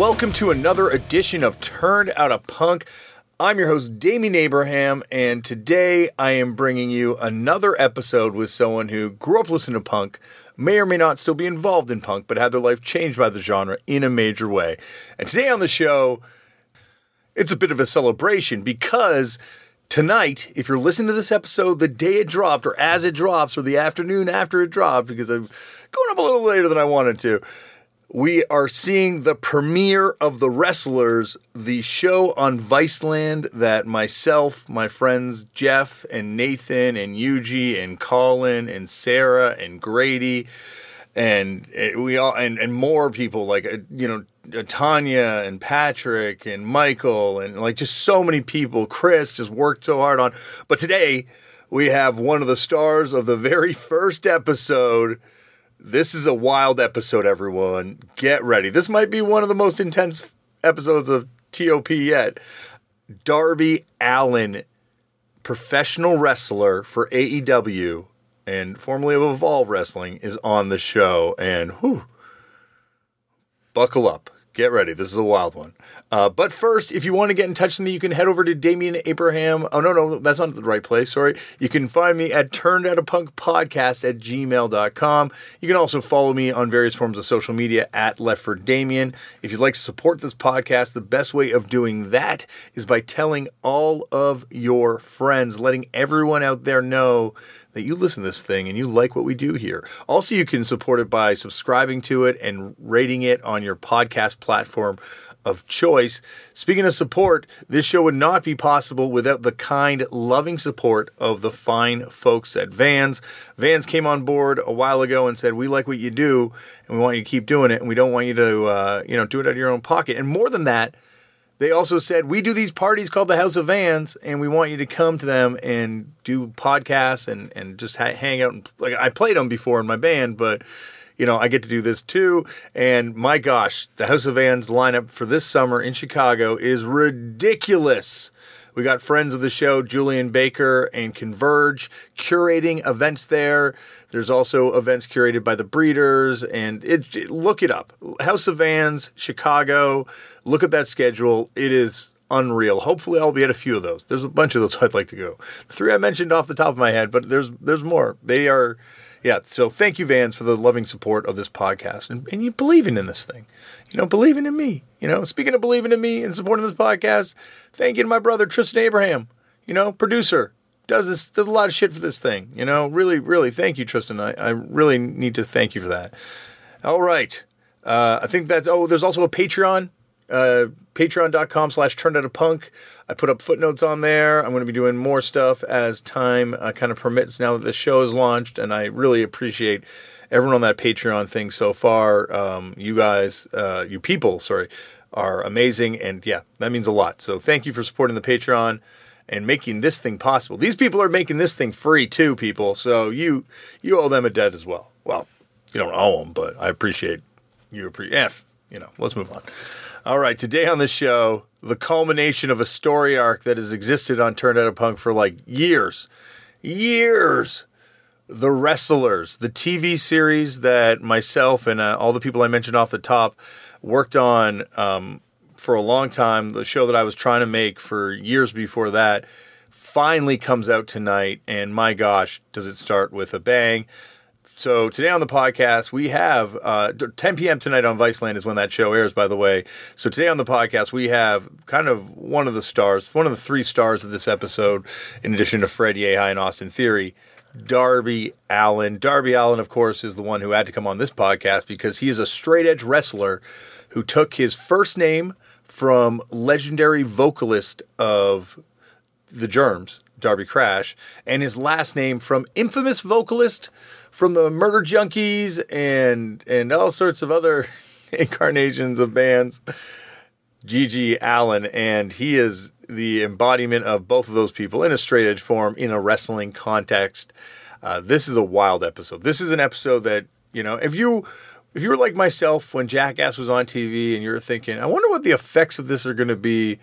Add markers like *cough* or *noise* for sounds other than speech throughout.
welcome to another edition of Turned Out a Punk. I'm your host, Damian Abraham, and today I am bringing you another episode with someone who grew up listening to punk, may or may not still be involved in punk, but had their life changed by the genre in a major way. And today on the show, it's a bit of a celebration because tonight, if you're listening to this episode the day it dropped, or as it drops, or the afternoon after it dropped, because I'm going up a little later than I wanted to, we are seeing the premiere of The Wrestlers, the show on Viceland that myself, my friends Jeff and Nathan and Yuji and Colin and Sarah and Grady and eh, we all and, and more people like uh, you know uh, Tanya and Patrick and Michael and like just so many people. Chris just worked so hard on. But today we have one of the stars of the very first episode this is a wild episode, everyone. Get ready. This might be one of the most intense episodes of TOP yet. Darby Allin, professional wrestler for AEW and formerly of Evolve Wrestling, is on the show. And whew, buckle up Get ready. This is a wild one. Uh, but first, if you want to get in touch with me, you can head over to Damian Abraham. Oh, no, no, that's not the right place. Sorry. You can find me at turned out a punk podcast at gmail.com. You can also follow me on various forms of social media at Left for Damian. If you'd like to support this podcast, the best way of doing that is by telling all of your friends, letting everyone out there know that you listen to this thing and you like what we do here. Also, you can support it by subscribing to it and rating it on your podcast platform of choice. Speaking of support, this show would not be possible without the kind, loving support of the fine folks at Vans. Vans came on board a while ago and said, "We like what you do, and we want you to keep doing it, and we don't want you to, uh, you know, do it out of your own pocket." And more than that, they also said, We do these parties called the House of Vans, and we want you to come to them and do podcasts and, and just ha- hang out. And, like I played them before in my band, but you know, I get to do this too. And my gosh, the House of Vans lineup for this summer in Chicago is ridiculous. We got friends of the show, Julien Baker and Converge, curating events there. There's also events curated by the Breeders, and it, it, look it up. House of Vans, Chicago. Look at that schedule. It is unreal. Hopefully, I'll be at a few of those. There's a bunch of those I'd like to go. Three I mentioned off the top of my head, but there's there's more. They are, yeah. So thank you, Vans, for the loving support of this podcast and, and you believing in this thing. You know, believing in me. You know, speaking of believing in me and supporting this podcast, thank you to my brother Tristan Abraham. You know, producer does this does a lot of shit for this thing. You know, really, really, thank you, Tristan. I, I really need to thank you for that. All right. Uh, I think that's oh, there's also a Patreon. Uh, patreon.com slash turned out a punk. I put up footnotes on there. I'm going to be doing more stuff as time uh, kind of permits now that the show is launched, and I really appreciate everyone on that Patreon thing so far. Um, you guys, uh, you people, sorry, are amazing, and yeah, that means a lot. So thank you for supporting the Patreon and making this thing possible. These people are making this thing free too, people. So you you owe them a debt as well. Well, you don't owe them, but I appreciate you. Appreciate, F. You know, let's move on. All right, today on the show, the culmination of a story arc that has existed on Turned Out of Punk for like years, years. The Wrestlers, the TV series that myself and uh, all the people I mentioned off the top worked on um, for a long time. The show that I was trying to make for years before that finally comes out tonight, and my gosh, does it start with a bang! So today on the podcast we have uh, 10 p.m. tonight on Viceland is when that show airs. By the way, so today on the podcast we have kind of one of the stars, one of the three stars of this episode, in addition to Fred Yehi and Austin Theory. Darby Allin. Darby Allin, of course, is the one who had to come on this podcast because he is a straight edge wrestler who took his first name from legendary vocalist of the Germs, Darby Crash, and his last name from infamous vocalist from the Murder Junkies and and all sorts of other *laughs* incarnations of bands, GG Allin, and he is the embodiment of both of those people in a straight edge form in a wrestling context. Uh, this is a wild episode. This is an episode that you know if you if you were like myself when Jackass was on TV and you're thinking, I wonder what the effects of this are going to be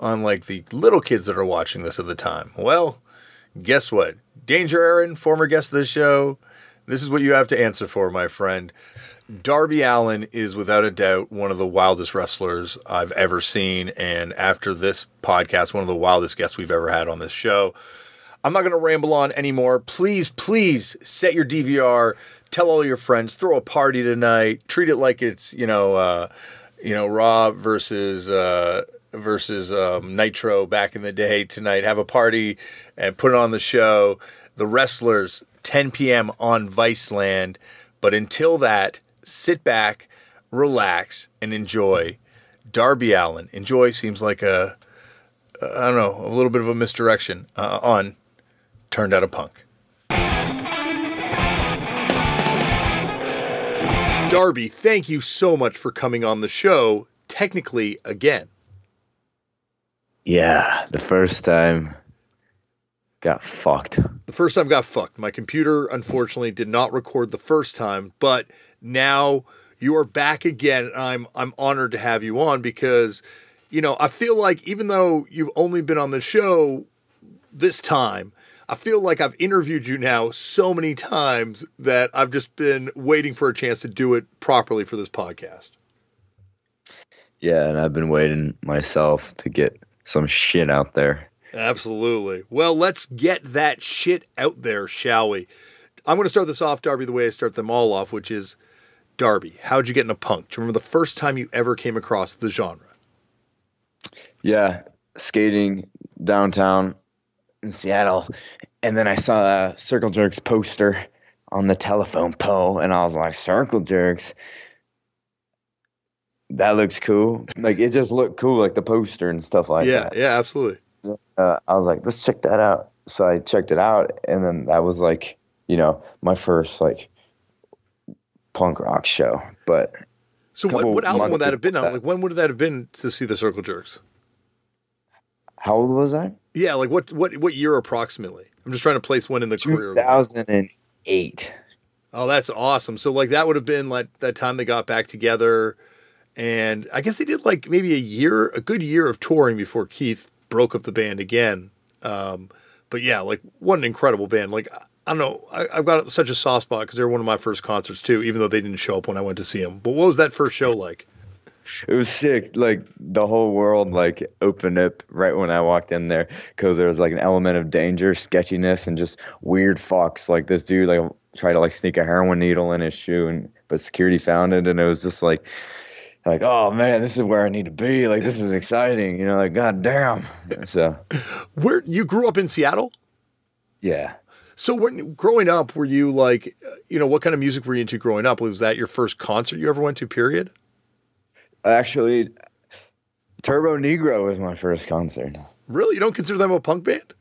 on like the little kids that are watching this at the time. Well, guess what? Danger Ehren, former guest of the show, this is what you have to answer for, my friend. Darby Allin is without a doubt one of the wildest wrestlers I've ever seen. And after this podcast, one of the wildest guests we've ever had on this show. I'm not going to ramble on anymore. Please, please set your DVR, tell all your friends, throw a party tonight, treat it like it's, you know, uh, you know, Raw versus uh, versus um, Nitro back in the day tonight. Have a party and put on the show. The wrestlers, 10 p.m. on Viceland. But until that, sit back, relax, and enjoy. Darby Allin. Enjoy seems like a, I don't know, a little bit of a misdirection uh, on Turned Out a Punk. Darby, thank you so much for coming on the show, technically again. Yeah, the first time got fucked. The first time got fucked. My computer unfortunately did not record the first time, but now you are back again. I'm I'm honored to have you on because you know, I feel like even though you've only been on the show this time, I feel like I've interviewed you now so many times that I've just been waiting for a chance to do it properly for this podcast. Yeah, and I've been waiting myself to get some shit out there. Absolutely. Well, let's get that shit out there, shall we? I'm going to start this off, Darby, the way I start them all off, which is Darby, how'd you get into punk? Do you remember the first time you ever came across the genre? Yeah, skating downtown in Seattle, and then I saw a Circle Jerks poster on the telephone pole, and I was like, Circle Jerks. That looks cool. Like it just looked cool, like the poster and stuff like yeah, that. Yeah, yeah, absolutely. Uh, I was like, let's check that out. So I checked it out, and then that was like, you know, my first like punk rock show. But so what, what album would that have been on? Like when would that have been to see the Circle Jerks? How old was I? Yeah, like what what what year approximately? I'm just trying to place when in the 2008. career. 2008. Oh, that's awesome. So like that would have been like that time they got back together and I guess they did like maybe a year, a good year of touring before Keith broke up the band again. Um, but yeah, like what an incredible band. Like I don't know, I, have got such a soft spot because they're one of my first concerts too, even though they didn't show up when I went to see them. But what was that first show like? It was sick. Like the whole world like opened up right when I walked in there because there was like an element of danger, sketchiness, and just weird fucks. Like this dude like tried to like sneak a heroin needle in his shoe, and but security found it, and it was just like like, oh man, this is where I need to be. Like, this is exciting. You know, like, god damn. So, where you grew up in Seattle? Yeah. So, when growing up, were you like, you know, what kind of music were you into growing up? Was that your first concert you ever went to? Period. Actually, Turbonegro was my first concert. Really, you don't consider them a punk band?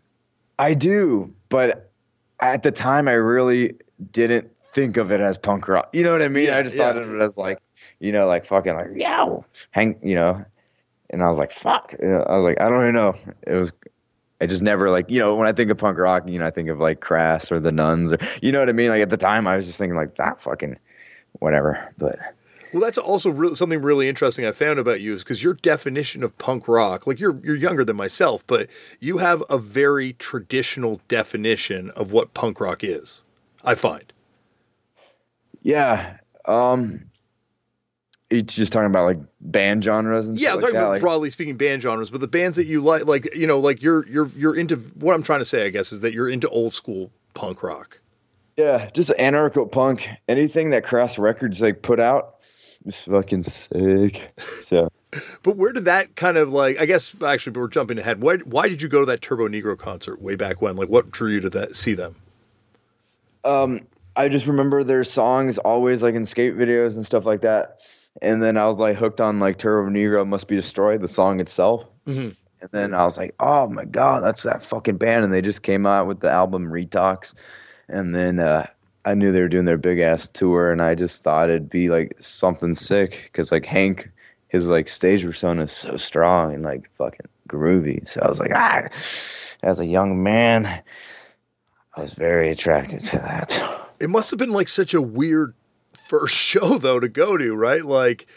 I do, but at the time, I really didn't think of it as punk rock. You know what I mean? Yeah, I just yeah. thought of it as like you know, like fucking like yeah, hang, you know. And I was like, fuck. I was like, I don't even know. It was, I just never like, you know, when I think of punk rock, you know, I think of like Crass or the Nuns or, you know what I mean? Like at the time, I was just thinking like, that ah, fucking whatever. But well, that's also really, something really interesting I found about you is because your definition of punk rock, like you're you're younger than myself, but you have a very traditional definition of what punk rock is. I find. Yeah, um, it's just talking about like band genres and yeah, I'm talking like about like, broadly speaking band genres, but the bands that you like, like you know, like you're you're you're into. What I'm trying to say, I guess, is that you're into old school punk rock. Yeah, just anarcho punk. Anything that Crass Records like put out is fucking sick. So. *laughs* but where did that kind of like? I guess actually, we're jumping ahead. Why why did you go to that Turbonegro concert way back when? Like, what drew you to that see them? Um, I just remember their songs always like in skate videos and stuff like that and then I was like hooked on like Turbonegro Must Be Destroyed, the song itself. Mm-hmm. And then I was like, oh my god, that's that fucking band, and they just came out with the album Retox, and then uh, I knew they were doing their big ass tour, and I just thought it'd be like something sick because like Hank, his like stage persona is so strong and like fucking groovy. So I was like, ah, as a young man, I was very attracted to that. It must have been like such a weird first *laughs* show though to go to, right? Like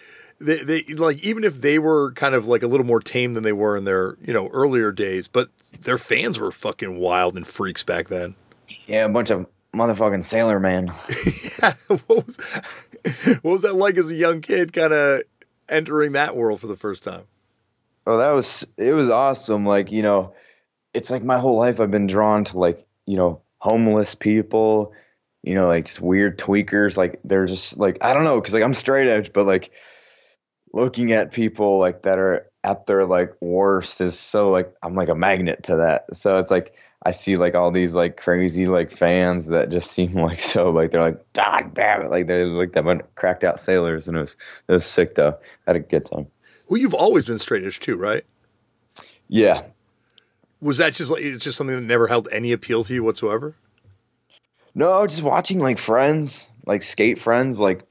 they, they like even if they were kind of like a little more tame than they were in their you know earlier days, but their fans were fucking wild and freaks back then. Yeah, a bunch of motherfucking Sailor Man. *laughs* *laughs* yeah, what was, what was that like as a young kid, kind of entering that world for the first time? Oh, that was it was awesome. Like you know, it's like my whole life I've been drawn to like you know homeless people, you know, like just weird tweakers. Like they're just like I don't know, because like I'm straight edge, but like looking at people like that are at their like worst is so like I'm like a magnet to that. So it's like I see like all these like crazy like fans that just *laughs* seem like so like they're like God damn it like they're like that cracked out sailors and it was it was sick though. I had a good time. Well, you've always been straight edge too, right? Yeah. Was that just like it's just something that never held any appeal to you whatsoever? No, just watching like friends, like skate friends, like,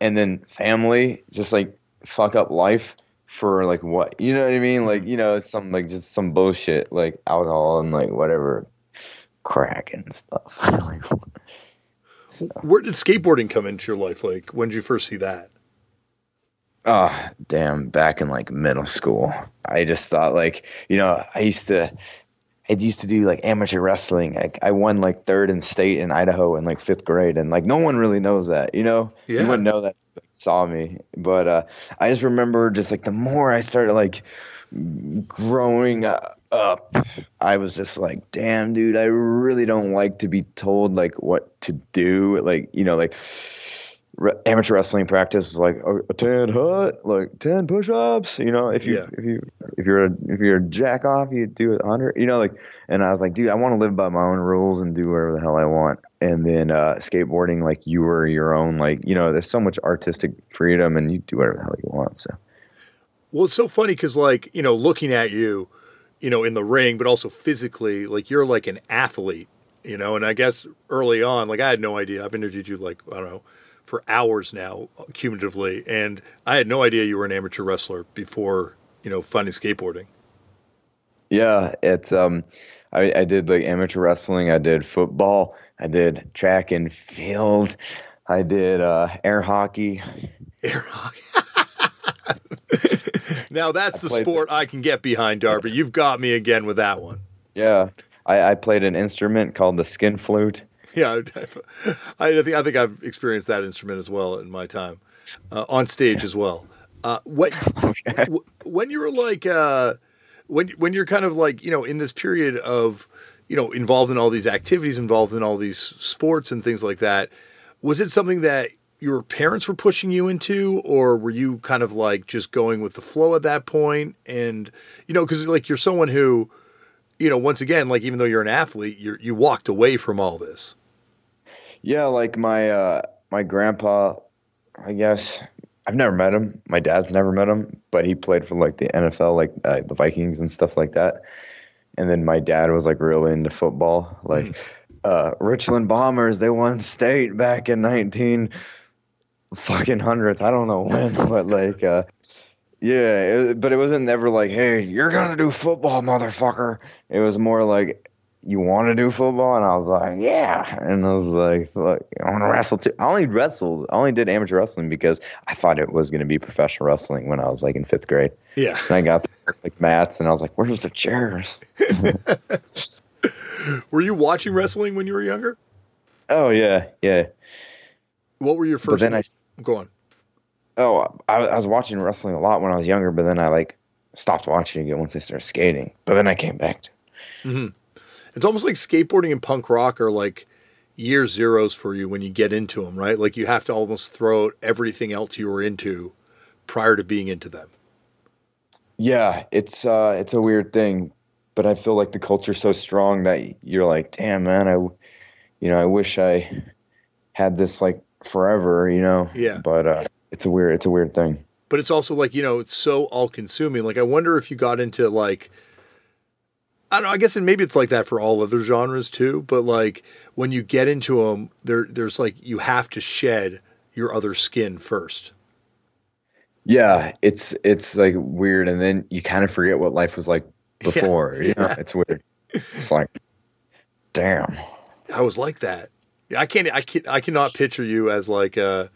and then family, just like fuck up life for like what you know what I mean? Like you know, some like just some bullshit like alcohol and like whatever, crack and stuff. *laughs* Where did skateboarding come into your life? Like when did you first see that? Oh, damn, back in like middle school. I just thought like, you know, I used to I used to do like amateur wrestling. Like I won like third in state in Idaho in like fifth grade, and like no one really knows that, you know. Yeah. You wouldn't know that saw me, but uh, I just remember just like the more I started like growing up, I was just like, damn, dude, I really don't like to be told like what to do. Like you know, like re- amateur wrestling practice is like oh, a ten hut, like ten push-ups. You know, if you Yeah. if you if you're a if you're a jack off, you do it hundred. You know, like. And I was like, dude, I want to live by my own rules and do whatever the hell I want. And then uh, skateboarding, like you were your own, like you know, there's so much artistic freedom, and you do whatever the hell you want. So Well, it's so funny because, like, you know, looking at you, you know, in the ring, but also physically, like, you're like an athlete, you know. And I guess early on, like, I had no idea. I've interviewed you, like, I don't know, for hours now, cumulatively. And I had no idea you were an amateur wrestler before, you know, finding skateboarding. yeah, it's um, I, I did like amateur wrestling, I did football, I did track and field, I did uh, air hockey. Air hockey. *laughs* now, that's the played sport I can get behind, Darby. You've got me again with that one. Yeah, I, I played an instrument called the skin flute. *laughs* Yeah, I, think I think I've experienced that instrument as well in my time uh, on stage as well. Uh, what *laughs* w- when you were like uh, when when you're kind of like you know in this period of you know involved in all these activities, involved in all these sports and things like that, was it something that your parents were pushing you into, or were you kind of like just going with the flow at that point? And you know, because like you're someone who you know once again like even though you're an athlete, you you walked away from all this. Yeah, like my uh, my grandpa, I guess I've never met him. My dad's never met him, but he played for like the NFL, like uh, the Vikings and stuff like that. And then my dad was like really into football, like uh, Richland Bombers. They won state back in nineteen fucking hundreds. I don't know when, *laughs* but like, uh, yeah. It, but it wasn't never like, hey, you're gonna do football, motherfucker. It was more like, you want to do football? And I was like, yeah. And I was like, fuck, I want to wrestle too. I only wrestled, I only did amateur wrestling because I thought it was going to be professional wrestling when I was like in fifth grade. Yeah. And I got the like mats and I was like, where's the chairs? *laughs* Were you watching wrestling when you were younger? Oh, yeah, yeah. What were your But first? then I, Go on. oh, I, I was watching wrestling a lot when I was younger, but then I like stopped watching again once I started skating. But then I came back to It's almost like skateboarding and punk rock are like year zeros for you when you get into them, right? Like you have to almost throw out everything else you were into prior to being into them. Yeah, it's uh, it's a weird thing, but I feel like the culture's so strong that you're like, damn man, I, you know, I wish I had this like forever, you know. Yeah. But uh, it's a weird, it's a weird thing. But it's also like, you know, it's so all consuming. Like I wonder if you got into like I don't know, I guess and maybe it's like that for all other genres too, but like when you get into them, there there's like you have to shed your other skin first. Yeah, it's it's like weird, and then you kind of forget what life was like *laughs* before. You know, yeah. it's weird. It's like, damn. I was like that. I can't. I can. I cannot picture you as like a,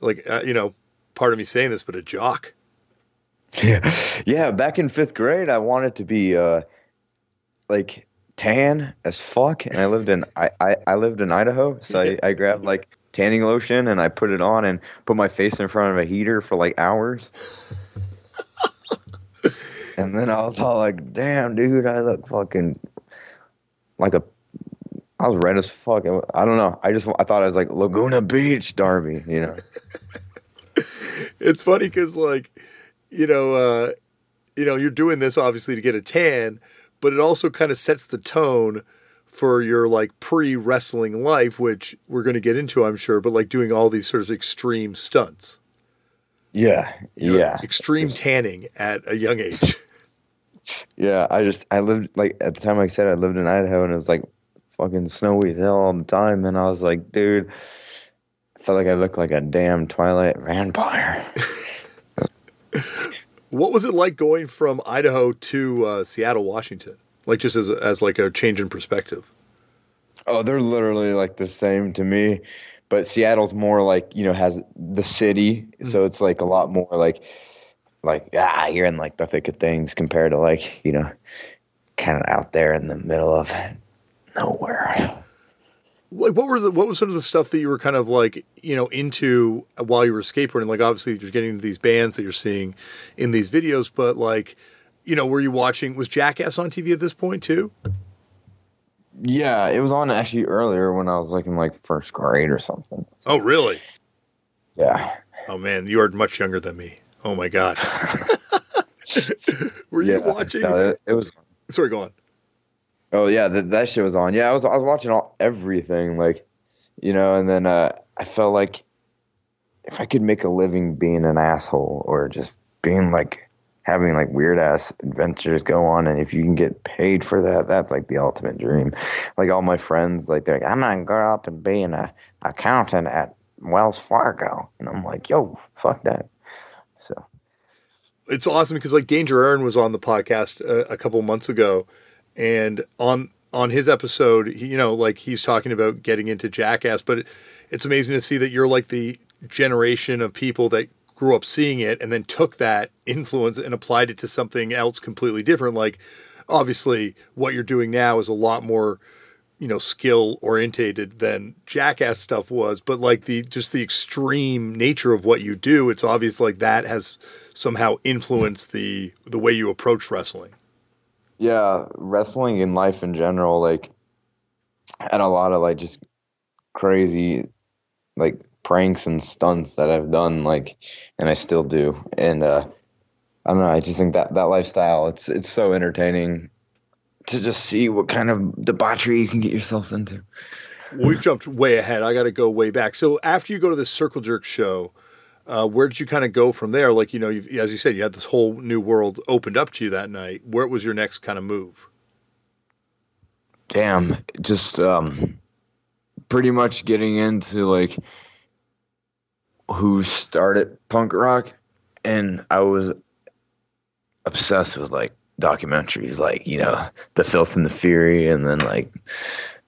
like uh, you know, part of me saying this, but a jock. Yeah, *laughs* yeah. Back in fifth grade, I wanted to be uh, like tan as fuck, and I lived in I, I, I lived in Idaho, so I, I grabbed like tanning lotion and I put it on and put my face in front of a heater for like hours. and then I was all like, "Damn, dude, I look fucking like a." I was red as fuck. I don't know. I just I thought I was like Laguna Beach, Darby. You know. *laughs* it's funny because like, you know, uh, you know, you're doing this obviously to get a tan, but it also kind of sets the tone for your like pre wrestling life, which we're going to get into, I'm sure, but like doing all these sort of extreme stunts. Yeah. You know, yeah. Extreme tanning at a young age. *laughs* yeah. I just, I lived, like, at the time, like I said, I lived in Idaho and it was like fucking snowy as hell all the time. And I was like, dude, I felt like I looked like a damn Twilight vampire. *laughs* *laughs* what was it like going from Idaho to uh, Seattle, Washington? Like just as as like a change in perspective. Oh, they're literally like the same to me, but Seattle's more like you know has the city, mm-hmm. so it's like a lot more like like ah you're in like the thick of things compared to like you know kind of out there in the middle of nowhere. Like what were the what was some of the stuff that you were kind of like you know into while you were skateboarding? Like obviously you're getting into these bands that you're seeing in these videos, but like you know, were you watching? Was Jackass on TV at this point too? Yeah, it was on actually earlier when I was like in like first grade or something. Oh, really? Yeah. Oh man, you are much younger than me. Oh my god. *laughs* *laughs* were you watching? No, it, it, was. Sorry, go on. Oh yeah, that that shit was on. Yeah, I was I was watching all everything like, you know, and then uh, I felt like if I could make a living being an asshole or just being like having like weird ass adventures go on and if you can get paid for that that's like the ultimate dream. Like all my friends like they're like i'm gonna grow up and be an uh, accountant at wells fargo. And i'm like yo fuck that. So. It's awesome because like Danger Ehren was on the podcast a, a couple months ago and on on his episode he, you know like he's talking about getting into jackass but it, it's amazing to see that you're like the generation of people that grew up seeing it and then took that influence and applied it to something else completely different. Like, obviously, what you're doing now is a lot more, you know, skill orientated than Jackass stuff was. But like the just the extreme nature of what you do, it's obvious like that has somehow influenced the the way you approach wrestling. Yeah, wrestling in life in general, like, had a lot of like just crazy, like pranks and stunts that I've done, like, and I still do. And uh, I don't know. I just think that that lifestyle, it's it's so entertaining to just see what kind of debauchery you can get yourselves into. We've jumped way ahead. I got to go way back. So after you go to this Circle Jerk show, uh, where did you kind of go from there? Like you know, as you said, you had this whole new world opened up to you that night. Where was your next kind of move? Damn, just um, pretty much getting into like who started punk rock, and I was obsessed with like documentaries, like you know the Filth and the Fury, and then like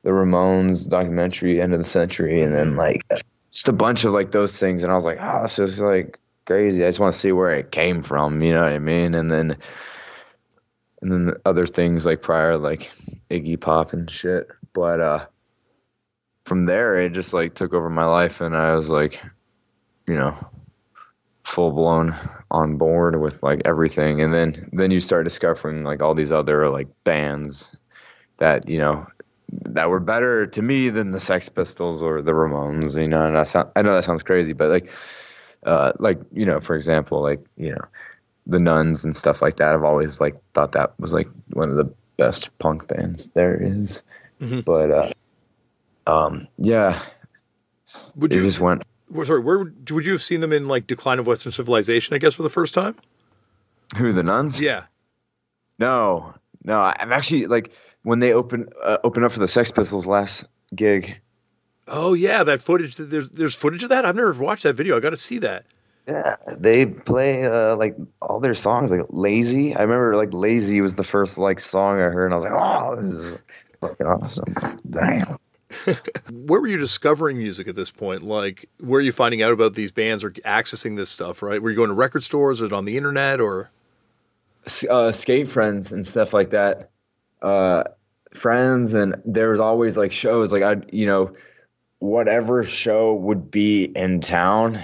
the Ramones documentary, End of the Century, and then like just a bunch of like those things, and I was like, oh, this is like crazy. I just want to see where it came from, you know what I mean? And then and then the other things like prior, like Iggy Pop and shit. But uh, from there, it just like took over my life, and I was like, you know, full blown on board with like everything. And then then you start discovering like all these other like bands that, you know, that were better to me than the Sex Pistols or the Ramones, you know, and I sound I know that sounds crazy, but like uh like, you know, for example, like, you know, the nuns and stuff like that. I've always like thought that was like one of the best punk bands there is. Mm-hmm. But uh um yeah. Would you just went sorry, where would, would you have seen them in like Decline of Western Civilization? I guess for the first time. Who the nuns? Yeah. No, no. I'm actually like when they open uh, open up for the Sex Pistols last gig. Oh yeah, that footage. There's there's footage of that. I've never watched that video. I got to see that. Yeah, they play uh, like all their songs, like "Lazy." I remember like "Lazy" was the first like song I heard, and I was like, "Oh, this is fucking awesome!" Damn. *laughs* where were you discovering music at this point? Like, where are you finding out about these bands or accessing this stuff? Right? Were you going to record stores or on the internet or? Uh, skate friends and stuff like that. Uh, friends, and there was always like shows. Like I, you know, whatever show would be in town,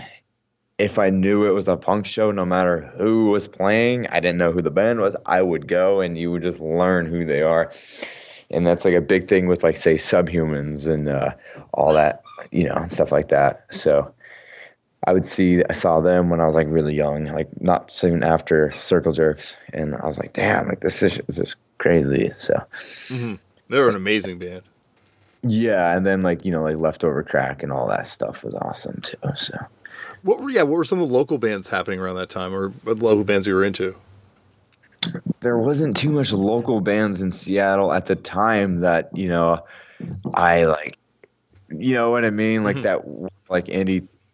if I knew it was a punk show, no matter who was playing, I didn't know who the band was, I would go and you would just learn who they are. And that's like a big thing with like say subhumans and uh, all that, you know, stuff like that. So I would see I saw them when I was like really young, like not soon after Circle Jerks, and I was like, damn, like this is this is crazy. So mm-hmm. they're an amazing band. Yeah, and then like you know like leftover crack and all that stuff was awesome too. So what were yeah? What were some of the local bands happening around that time, or local bands you were into? There wasn't too much local bands in Seattle at the time that you know I like. You know what I mean? Like mm-hmm. that, like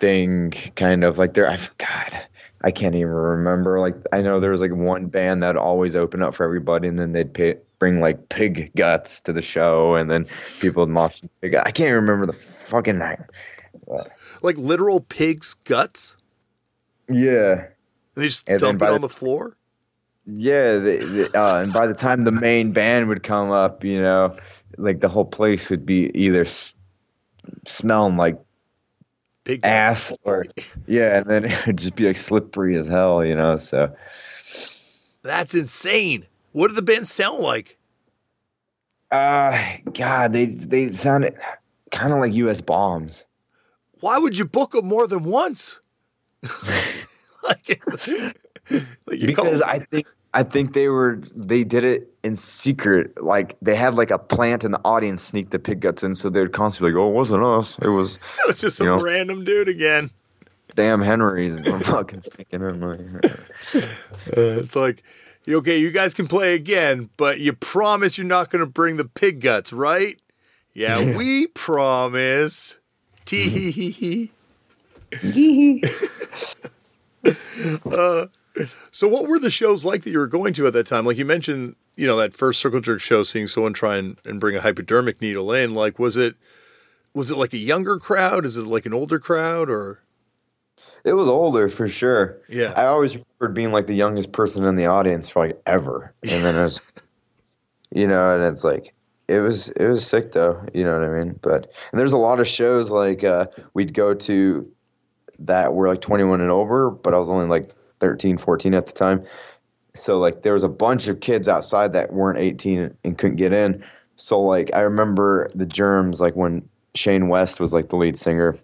anything kind of like there. I've God, I can't even remember. Like I know there was like one band that always open up for everybody, and then they'd pay, bring like pig guts to the show, and then people would mosh. Pig. I can't remember the fucking name. Like literal pig's guts? Yeah. They just and dump it on the, the, floor? Yeah, they, they, uh, and by the time the main band would come up, you know, like the whole place would be either s- smelling like Pig ass or yeah, and then *laughs* it would just be like slippery as hell, you know. So that's insane. What did the band sound like? Uh, God, they they sounded kind of like U.S. bombs why would you book them more than once? *laughs* like, *laughs* like because I think I think they were they did it in secret. Like they had like a plant in the audience sneak the pig guts in, so they'd constantly be like, "Oh, it wasn't us. It was." *laughs* it was just some know, random dude again. Damn Henry's *laughs* fucking sneaking in. *laughs* uh, it's like, okay, you guys can play again, but you promise you're not going to bring the pig guts, right? Yeah, we promise. Tee hee hee hee. uh, so, what were the shows like that you were going to at that time? Like you mentioned, you know, that first circle jerk show, seeing someone try and, and bring a hypodermic needle in. Like, was it was it like a younger crowd? Is it like an older crowd, or? It was older for sure. Yeah, I always remembered being like the youngest person in the audience for like ever, and then it was, *laughs* you know, and it's like it was it was sick though you know what i mean but and there's a lot of shows like uh, we'd go to that were like 21 and over but i was only like 13 14 at the time. So like there was a bunch of kids outside that weren't 18 and couldn't get in. So like i remember the germs like when shane west was like the lead singer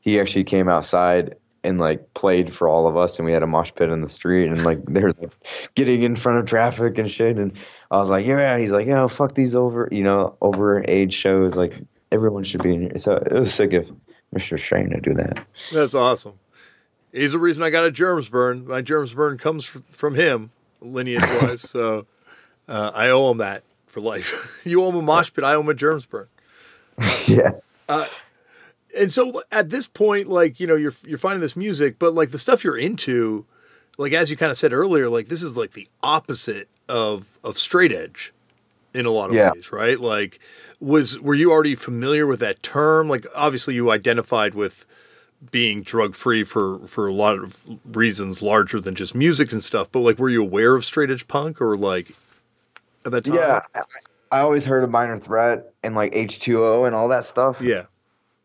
he actually came outside and like played for all of us and we had a mosh pit in the street and like *laughs* there's like getting in front of traffic and shit and I was like yeah he's like yeah fuck these over you know over age shows like everyone should be in here. So it was sick of Mr. Shane to do that. That's awesome he's the reason I got a germs burn my germs burn comes from him lineage wise *laughs* so uh, I owe him that for life *laughs* you owe him a mosh pit I owe him a germs burn *laughs* yeah uh, and so at this point, like you know, you're you're finding this music, but like the stuff you're into, like as you kind of said earlier, like this is like the opposite of of straight edge in a lot of yeah. ways, right? Like, was were you already familiar with that term? Like, obviously, you identified with being drug free for for a lot of reasons larger than just music and stuff. But like, were you aware of straight edge punk or like at that time? Yeah, I always heard of Minor Threat and like H two O and all that stuff. Yeah,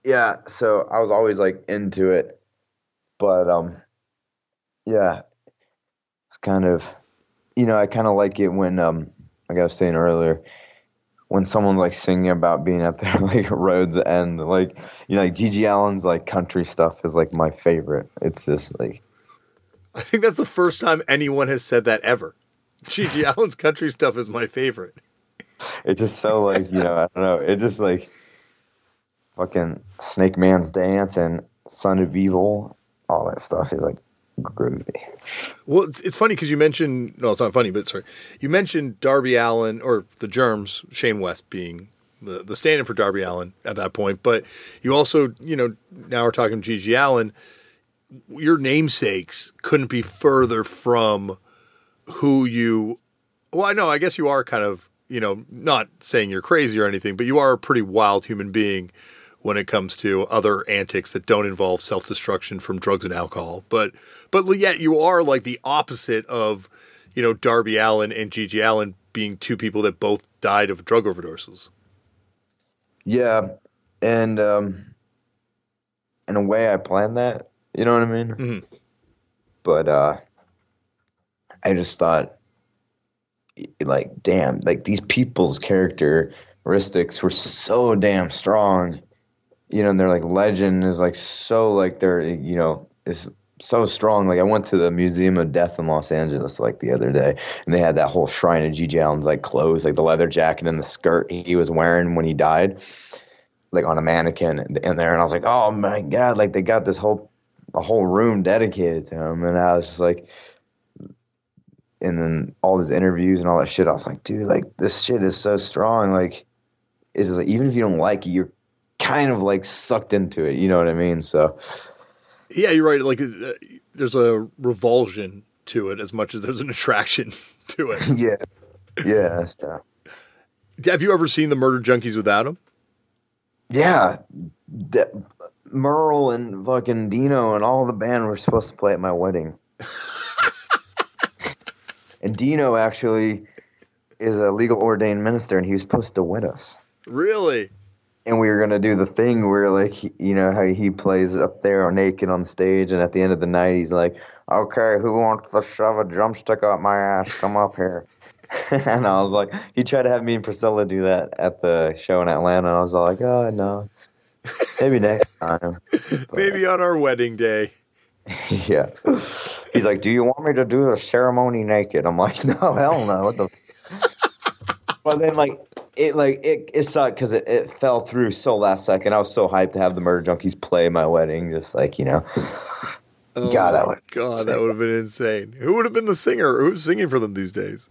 yeah, so I was always like into it, but um, yeah, it's kind of, you know, I kind of like it when um, like I was saying earlier, when someone's like singing about being at their *laughs* like roads end, like you know, like GG Allin's like country stuff is like my favorite. It's just like, I think that's the first time anyone has said that ever. GG *laughs* Allen's country stuff is my favorite. It's just so like you know, I don't know. It just like fucking Snake Man's Dance and Son of Evil, all that stuff is like groovy. Well, it's, it's funny because you mentioned no, it's not funny, but sorry, you mentioned Darby Allin or the Germs, Shane West being the the stand-in for Darby Allin at that point, but you also you know now we're talking GG Allen. Your namesakes couldn't be further from who you. Well, I know. I guess you are kind of you know not saying you're crazy or anything, but you are a pretty wild human being when it comes to other antics that don't involve self-destruction from drugs and alcohol. But but yet you are like the opposite of, you know, Darby Allin and GG Allin being two people that both died of drug overdoses. Yeah, and um, in a way, I planned that. You know what I mean? Mhm. But uh, I just thought, like, damn, like these people's characteristics were so damn strong. You know, and they're like legend is like so like they're you know is so strong. Like I went to the Museum of Death in Los Angeles like the other day, and they had that whole shrine of G.G. Allin's like clothes, like the leather jacket and the skirt he was wearing when he died, like on a mannequin in there. And I was like, oh my god, like they got this whole a whole room dedicated to him, and I was just like. And then all his interviews and all that shit, I was like, dude, like this shit is so strong. Like, it's like even if you don't like it, you're kind of like sucked into it. You know what I mean? So, Yeah, you're right. Like uh, there's a revulsion to it as much as there's an attraction *laughs* to it. *laughs* yeah, yeah. So. Have you ever seen the Murder Junkies without him? Yeah, D- Merle and fucking Dino and all the band were supposed to play at my wedding. *laughs* and Dino actually is a legal ordained minister, and he was supposed to wed us. Really? And we were gonna do the thing where, like, he, you know how he plays up there naked on stage, and at the end of the night, he's like, "Okay, who wants to shove a drumstick up my ass? Come up here." *laughs* and I was like, he tried to have me and Priscilla do that at the show in Atlanta, and I was like, "Oh no, maybe next *laughs* time." Maybe on our wedding day. *laughs* yeah. He's like, "Do you want me to do the ceremony naked?" I'm like, "No, hell no." What the? but then like it like it it sucked because it, it fell through so last second. I was so hyped to have the Murder Junkies play my wedding, just like you know. Oh God, that would- God, that would have been insane. Who would have been the singer? Who's singing for them these days?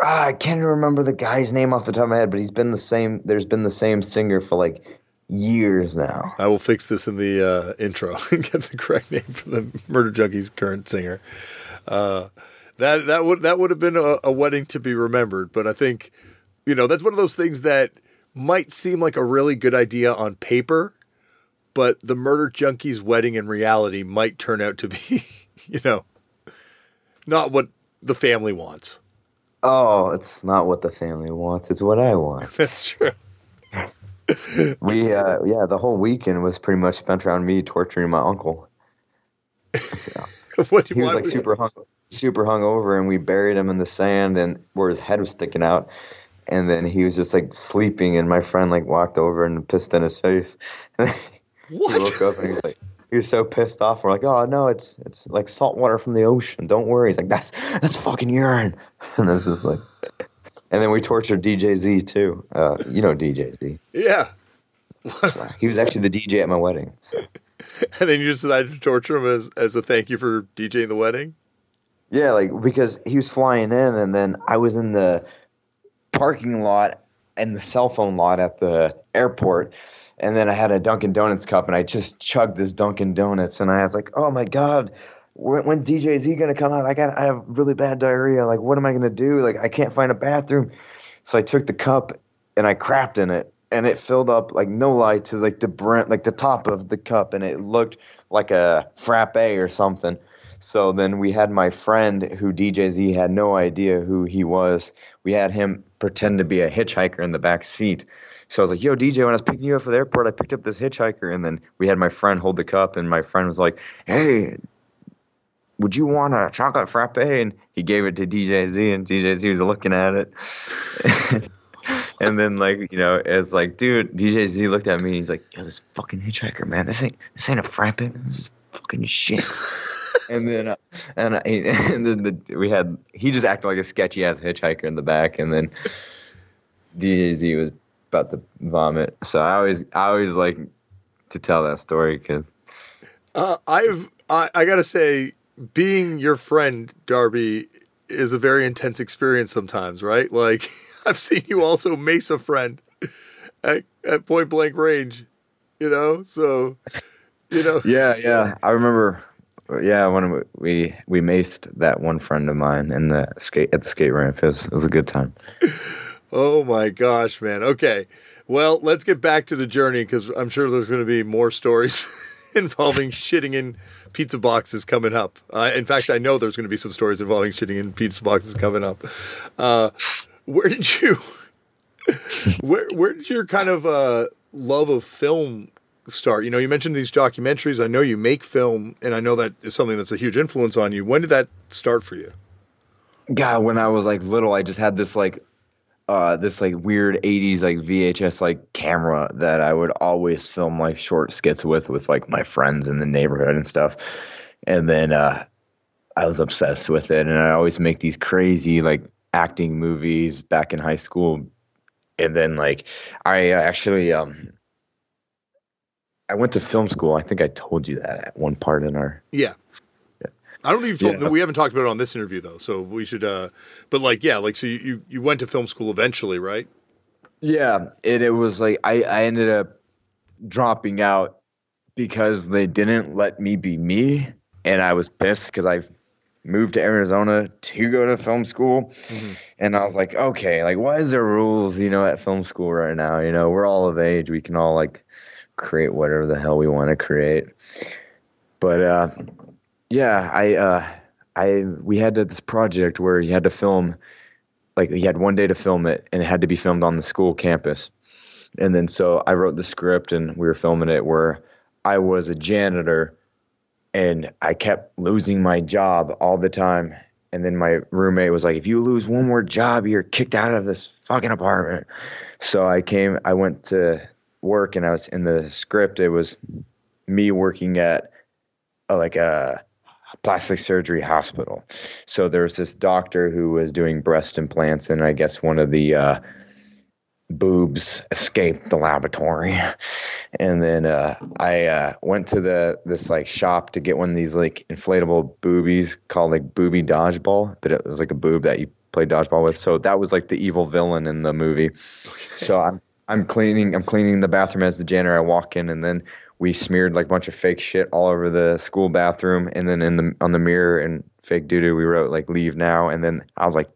Ah, I can't remember the guy's name off the top of my head, but he's been the same. There's been the same singer for like years now. I will fix this in the uh, intro *laughs* and get the correct name for the Murder Junkies' current singer. Uh, that that would that would have been a, a wedding to be remembered. But I think you know that's one of those things that might seem like a really good idea on paper, but the Murder Junkies' wedding in reality might turn out to be *laughs* you know not what the family wants. Oh, it's not what the family wants. It's what I want. *laughs* That's true. We, uh, yeah, the whole weekend was pretty much spent around me torturing my uncle. So, *laughs* what do he was like super hung, super hung over, and we buried him in the sand, and where his head was sticking out. And then he was just like sleeping, and my friend like walked over and pissed in his face. *laughs* he What? woke up and he was like, he was so pissed off. We're like, oh no, it's it's like salt water from the ocean. Don't worry. He's like, that's that's fucking urine. *laughs* And this is like, and then we tortured DJ Z too. Uh, you know DJ Z. Yeah. He was actually the DJ at my wedding. So. *laughs* And then you just decided to torture him as, as a thank you for DJing the wedding? Yeah, like because he was flying in, and then I was in the parking lot and the cell phone lot at the airport, and then I had a Dunkin' Donuts cup, and I just chugged this Dunkin' Donuts, and I was like, "Oh my god, when, when's DJ Z gonna come out? I got, I have really bad diarrhea. Like, what am I gonna do? Like, I can't find a bathroom." So I took the cup and I crapped in it, and it filled up like no lie to like the brim, like the top of the cup, and it looked like a frappe or something. So then we had my friend who DJ Z had no idea who he was. We had him pretend to be a hitchhiker in the back seat. So I was like, "Yo, DJ, when I was picking you up for the airport, I picked up this hitchhiker." And then we had my friend hold the cup, and my friend was like, "Hey, would you want a chocolate frappe?" And he gave it to DJ Z, and DJ Z was looking at it. *laughs* and then like you know, it's like, dude, DJ Z looked at me. And he's like, "Yo, this fucking hitchhiker, man. This ain't this ain't a frappe. This is fucking shit." And then uh, and I, *laughs* and then the, we had he just acted like a sketchy ass hitchhiker in the back, and then DJ Z was about to vomit. So I always I always like to tell that story because Uh, I've I, I gotta say, being your friend, Darby, is a very intense experience sometimes, right? Like *laughs* I've seen you also mace a friend at, at point blank range, you know. So, you know, yeah yeah I remember yeah when we we maced that one friend of mine in the skate at the skate ramp. It was, it was a good time. oh my gosh, man. Okay, well, let's get back to the journey because I'm sure there's going to be more stories *laughs* involving shitting in pizza boxes coming up. Uh, in fact, I know there's going to be some stories involving shitting in pizza boxes coming up. Uh, where did you *laughs* where where did your kind of uh, love of film start? You know, you mentioned these documentaries. I know you make film, and I know that is something that's a huge influence on you. When did that start for you? God, when I was like little, I just had this like uh, this like weird 80s like VHS like camera that I would always film like short skits with with like my friends in the neighborhood and stuff. And then uh, I was obsessed with it and I always make these crazy like acting movies back in high school. And then like I actually um I went to film school. I think I told you that at one part in our Yeah. I don't think you've told, Yeah. we haven't talked about it on this interview though, so we should. Uh, but like, yeah, like so you, you you went to film school eventually, right? Yeah, it it was like I I ended up dropping out because they didn't let me be me, and I was pissed because I moved to Arizona to go to film school, and I was like, okay, like why is there rules, you know, at film school right now? You know, we're all of age, we can all like create whatever the hell we want to create, but uh, yeah, I uh, I we had this project where you had to film like he had one day to film it and it had to be filmed on the school campus. And then so i wrote the script and we were filming it where i was a janitor and i kept losing my job all the time. And then my roommate was like if you lose one more job you're kicked out of this fucking apartment. So i came i went to work and i was in the script it was me working at uh, like a plastic surgery hospital. So there was this doctor who was doing breast implants, and I guess one of the uh, boobs escaped the laboratory. *laughs* And then uh, I uh, went to the this like shop to get one of these like inflatable boobies called like booby dodgeball, but it was like a boob that you play dodgeball with. So that was like the evil villain in the movie. So I'm I'm cleaning I'm cleaning the bathroom as the janitor. I walk in and then we smeared like a bunch of fake shit all over the school bathroom and then in the on the mirror and fake doo doo. We wrote like leave now. And then I was like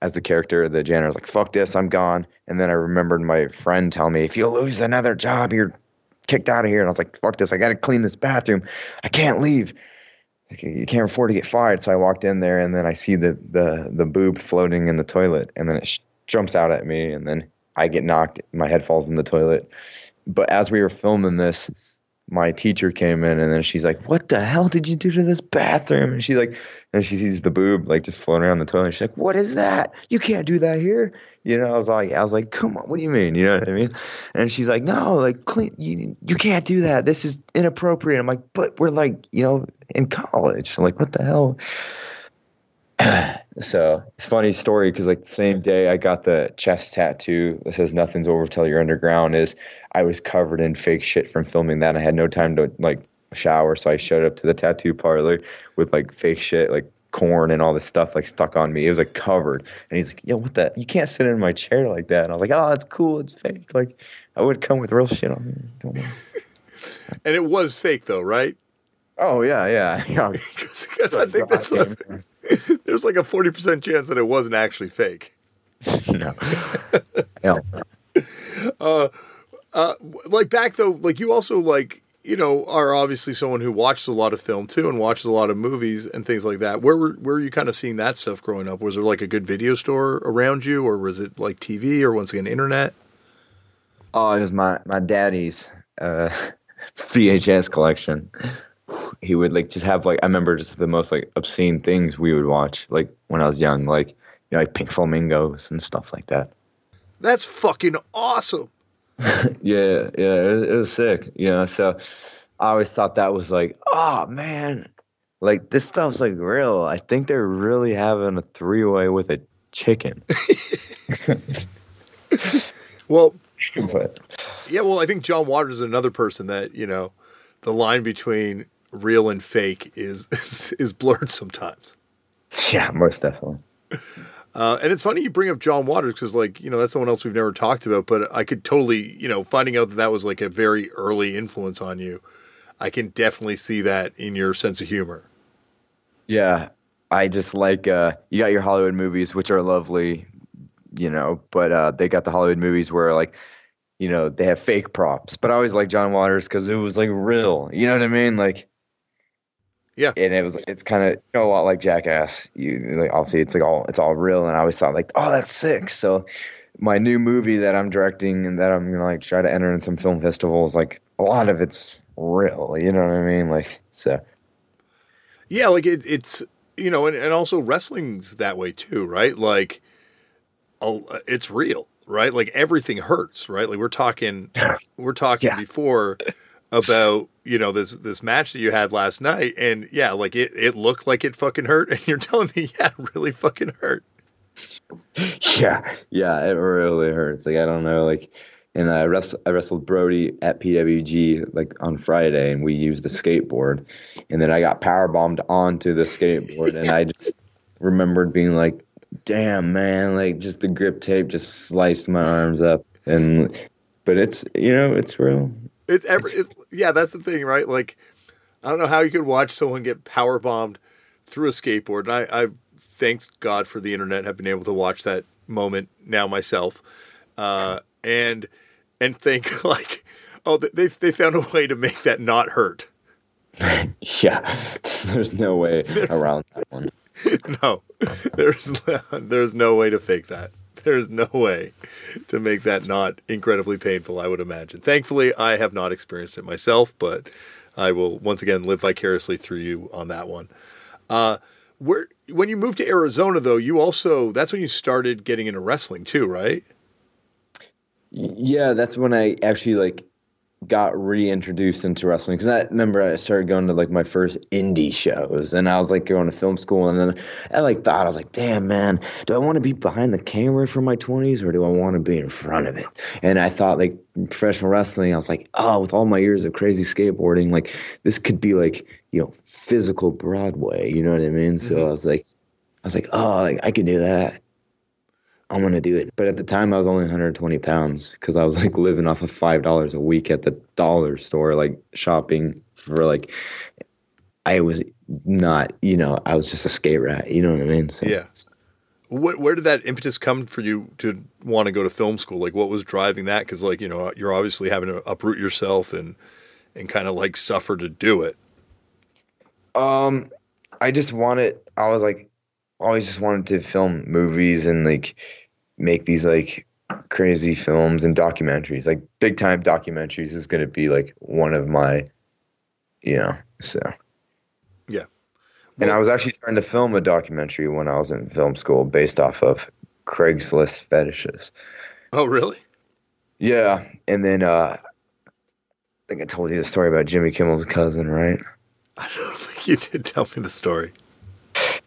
as the character the janitor was like fuck this I'm gone. And then I remembered my friend telling me if you lose another job you're kicked out of here. And I was like fuck this I got to clean this bathroom. I can't leave. You can't afford to get fired. So I walked in there and then I see the the the boob floating in the toilet and then it sh- jumps out at me and then I get knocked my head falls in the toilet but as we were filming this my teacher came in and then she's like, "What the hell did you do to this bathroom?" And she's like, and she sees the boob like just floating around the toilet. She's like, "What is that? You can't do that here." You know, I was like, I was like, "Come on, what do you mean?" You know what I mean? And she's like, "No, like clean. You you can't do that. This is inappropriate." I'm like, "But we're like, you know, in college. I'm like, what the hell?" *clears throat* so it's a funny story because like the same day I got the chest tattoo that says "Nothing's over till you're underground." Is I was covered in fake shit from filming that. And I had no time to like shower, so I showed up to the tattoo parlor with like fake shit, like corn and all this stuff like stuck on me. It was like covered, and he's like, "Yo, what the? You can't sit in my chair like that." And I was like, "Oh, it's cool. It's fake. Like I would come with real shit on me." Don't worry." *laughs* And it was fake though, right? oh yeah, yeah, *laughs* yeah. *laughs* Because I think that's like, *laughs* there's like a forty percent chance that it wasn't actually fake. *laughs* no. *laughs* Hell no. like back though, like you also like you know are obviously someone who watches a lot of film too and watches a lot of movies and things like that. Where were where were you kind of seeing that stuff growing up? Was there like a good video store around you, or was it like TV, or once again internet? Oh, it was my my daddy's uh, VHS collection. He would like just have like I remember just the most like obscene things we would watch like when I was young, like you know like Pink Flamingos and stuff like that. That's fucking awesome. *laughs* Yeah, yeah, it, was- it was sick. You know, so I always thought that was like, oh man, like this stuff's like real. I think they're really having a three way with a chicken. *laughs* Well, *laughs* but yeah, well, I think John Waters is another person that you know the line between real and fake is *laughs* is, is blurred sometimes. yeah, most definitely. Uh, and it's funny you bring up John Waters because, like, you know, that's someone else we've never talked about. But I could totally, you know, finding out that that was like a very early influence on you. I can definitely see that in your sense of humor. Yeah, I just like uh, you got your Hollywood movies, which are lovely, you know, but uh, they got the Hollywood movies where like, you know, they have fake props. But I always like John Waters because it was like real. You know what I mean? Like, Yeah. and it was it's kind of you know a lot like Jackass. You like obviously it's like all it's all real, and I always thought like, oh, that's sick. Mm-hmm. So my new movie that I'm directing and that I'm gonna like try to enter in some film festivals, like a lot of it's real. You know what I mean? Like so. Yeah, like it, it's you know, and, and also wrestling's that way too, right? Like, it's real, right? Like everything hurts, right? Like we're talking, *laughs* we're talking yeah. before about you know this this match that you had last night, and yeah, like it it looked like it fucking hurt, *laughs* and you're telling me, yeah, it really fucking hurt. *laughs* Yeah, yeah, it really hurts. Like I don't know, like and I, wrest- I wrestled Brody at PWG like on Friday, and we used a skateboard, and then I got power bombed onto the skateboard, and I just remembered being like, "Damn, man!" Like just the grip tape just sliced my arms up, and but it's you know it's real. It's every it, yeah, that's the thing, right? Like I don't know how you could watch someone get power bombed through a skateboard, and I, I thanks God for the internet have been able to watch that moment now myself, uh, and and think *laughs* like, oh, they they found a way to make that not hurt. *laughs* yeah, there's no way *laughs* around that one. no, there's there's no way to fake that. There's no way to make that not incredibly painful. I would imagine. Thankfully, I have not experienced it myself, but I will once again live vicariously through you on that one. Uh, where when you moved to Arizona, though, you also that's when you started getting into wrestling too, right? Yeah, that's when I actually like got reintroduced into wrestling because I remember I started going to like my first indie shows and I was like going to film school and then I like thought I was like damn man do I want to be behind the camera for my 20s or do I want to be in front of it? And I thought like professional wrestling I was like oh with all my years of crazy skateboarding like this could be like you know physical Broadway you know what I mean? So mm-hmm. I was like I was like oh like, I could do that I'm gonna do it. But at the time, I was only 120 pounds because I was like living off of five dollars a week at the dollar store, like shopping for like. I was not, you know, I was just a skate rat. You know what I mean? So. Yeah. What, where did that impetus come for you to want to go to film school? Like, what was driving that? Because, like, you know, you're obviously having to uproot yourself and and kind of like suffer to do it. Um, I just wanted. I was like, always just wanted to film movies and like make these like crazy films and documentaries. Like big time documentaries is going to be like one of my, you know, so. Yeah. Well, and I was actually starting to film a documentary when I was in film school based off of Craigslist fetishes. Oh, really? Yeah. And then uh, I think I told you the story about Jimmy Kimmel's cousin, right? *laughs* I don't think you did tell me the story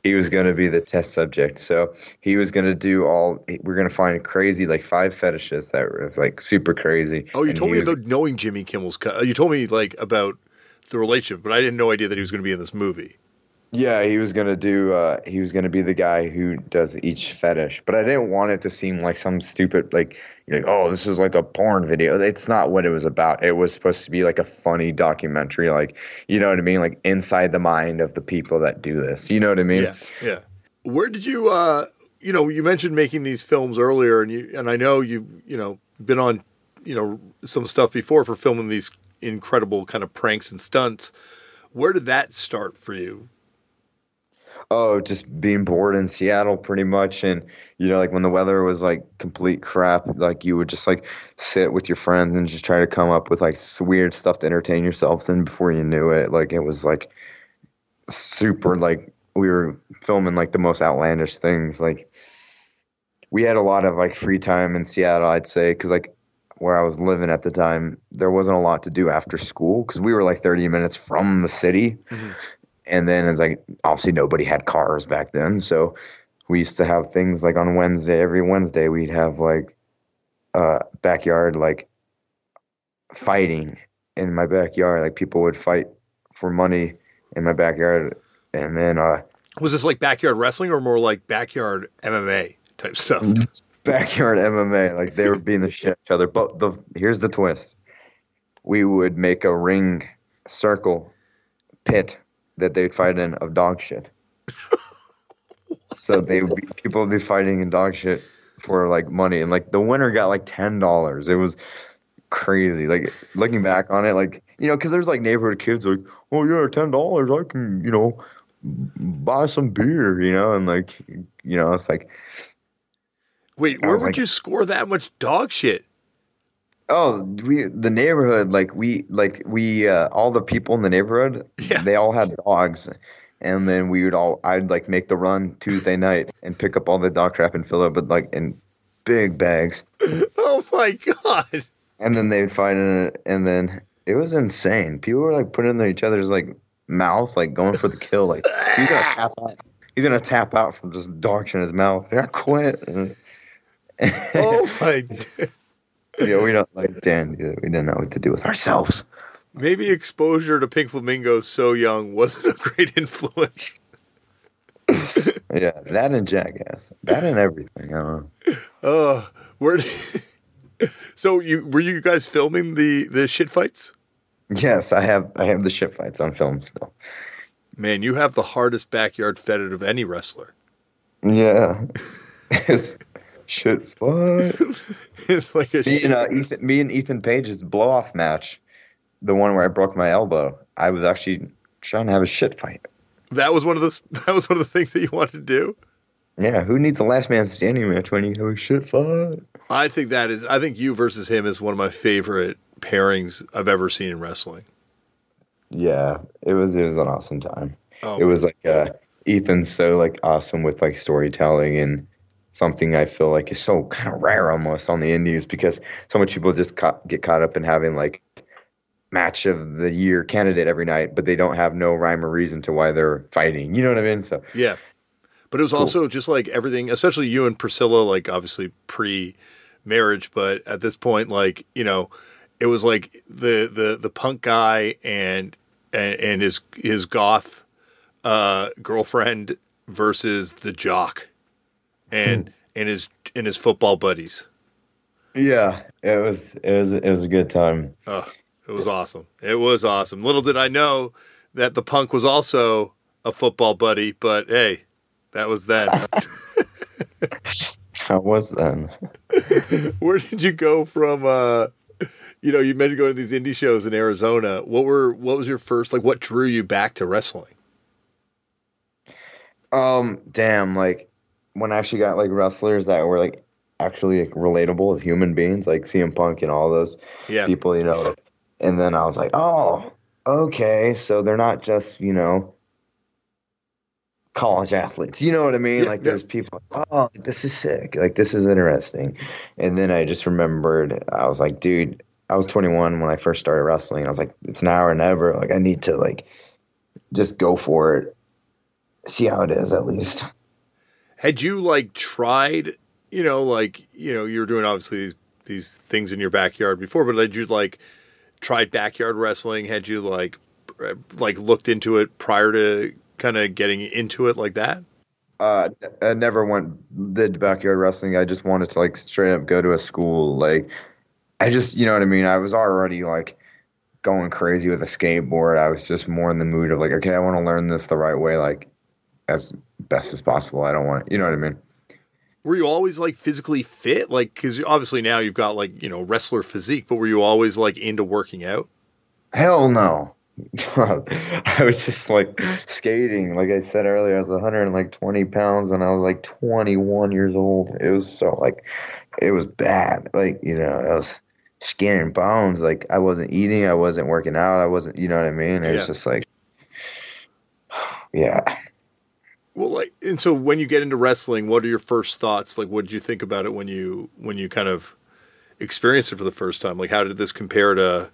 he was going to be the test subject. So he was going to do all. We're going to find crazy like five fetishes that was like super crazy. Oh, you told me was, about knowing Jimmy Kimmel's. Cut. You told me like about the relationship, but I didn't know idea that he was going to be in this movie. Yeah, he was gonna do. Uh, he was gonna be the guy who does each fetish, but I didn't want it to seem like some stupid like, like oh, this is like a porn video. It's not what it was about. It was supposed to be like a funny documentary, like you know what I mean, like inside the mind of the people that do this. You know what I mean? Yeah. Yeah. Where did you? uh You know, you mentioned making these films earlier, and you and I know you you know been on you know some stuff before for filming these incredible kind of pranks and stunts. Where did that start for you? Oh, just being bored in Seattle pretty much. And, you know, like when the weather was like complete crap, like you would just like sit with your friends and just try to come up with like weird stuff to entertain yourselves. And before you knew it, like it was like super, like we were filming like the most outlandish things. Like we had a lot of like free time in Seattle, I'd say, because like where I was living at the time, there wasn't a lot to do after school because we were like 30 minutes from the city. Mm-hmm. And then it's like obviously nobody had cars back then, so we used to have things like on Wednesday. Every Wednesday we'd have like uh, backyard like fighting in my backyard. Like people would fight for money in my backyard, and then uh, was this like backyard wrestling or more like backyard MMA type stuff? *laughs* Backyard MMA, like they were beating the shit each other. But the here's the twist: we would make a ring circle pit that they'd fight in of dog shit. so they would be, people would be fighting in dog shit for like money, and like the winner got like ten dollars. It was crazy. Like looking back on it, like you know, because there's like neighborhood kids like, oh yeah, ten dollars, I can you know buy some beer, you know, and like you know, it's like Wait, where would like- you score that much dog shit? Oh, we the neighborhood like we like we uh, all the people in the neighborhood. Yeah. They all had dogs, and then we would all I'd like make the run Tuesday night and pick up all the dog crap and fill it, but like in big bags, *laughs* Oh my god. and then they'd find it, and then it was insane. People were like putting it in each other's like mouths, like going for the kill. Like he's gonna *laughs* tap out. He's gonna tap out from just dog shit in his mouth. They're quit. Oh *laughs* my. Yeah, we don't like Dan. We didn't know what to do with ourselves. Maybe exposure to pink flamingos so young wasn't a great influence. Yeah, that and Jackass, that and everything. I don't know. Oh, where? Did, *laughs* so you were you guys filming the the shit fights? Yes, I have. I have the shit fights on film still. Man, you have the hardest backyard fetid of any wrestler. Yeah, *laughs* shit fight. *laughs* It's like a Me shit. and uh, Ethan, me and Ethan Page's blow off match, the one where I broke my elbow. I was actually trying to have a shit fight. That was one of the *laughs* that was one of the things that you wanted to do. Yeah, who needs a last man standing match when you have a shit fight? I think that is. I think you versus him is one of my favorite pairings I've ever seen in wrestling. Yeah, it was. It was an awesome time. Oh, it was like uh, Ethan's so like awesome with like storytelling and something I feel like is so kind of rare almost on the indies because so much people just ca- get caught up in having like match of the year candidate every night, but they don't have no rhyme or reason to why they're fighting. You know what I mean? So Yeah. But it was also just like everything, especially you and Priscilla, like obviously pre marriage, but at this point, like, you know, it was like the the the punk guy and and, and his his goth uh girlfriend versus the jock and and his and his football buddies. yeah, it was it was it was a good time. Oh, it was awesome. It was awesome. Little did I know that the punk was also a football buddy, but hey, that was then. *laughs* *laughs* How was then? *laughs* Where did you go from? Uh, you know, you mentioned going to these indie shows in Arizona. What were what was your first like? What drew you back to wrestling? Um, damn, like when I actually got like wrestlers that were like actually like, relatable as human beings, like CM Punk and all those Yeah, people, you know. And then I was like, oh, okay, so they're not just you know college athletes. You know what I mean? Yeah, like yeah. there's people. Oh, this is sick. Like this is interesting. And then I just remembered. I was like, dude. I was 21 when I first started wrestling. I was like, it's now or never. Like I need to like just go for it. See how it is at least. Had you like tried? You know, like you know, you were doing obviously these these things in your backyard before, but had you like tried backyard wrestling? Had you like uh, like looked into it prior to kind of getting into it like that? Uh, I never went did backyard wrestling. I just wanted to like straight up go to a school. Like, I just you know what I mean. I was already like going crazy with a skateboard. I was just more in the mood of like, okay, I want to learn this the right way, like as best as possible. I don't want, you know what I mean. Were you always like physically fit? Like, because obviously now you've got like you know wrestler physique, but were you always like into working out? Hell no. *laughs* I was just like skating. Like I said earlier, I was 120 pounds when I was like 21 years old. It was so like, it was bad. Like, you know, I was skin and bones. Like I wasn't eating, I wasn't working out, I wasn't, you know what I mean? It was just like, *sighs* yeah. Well, like, and so when you get into wrestling, what are your first thoughts? Like, what did you think about it when you when you kind of experienced it for the first time? Like, how did this compare to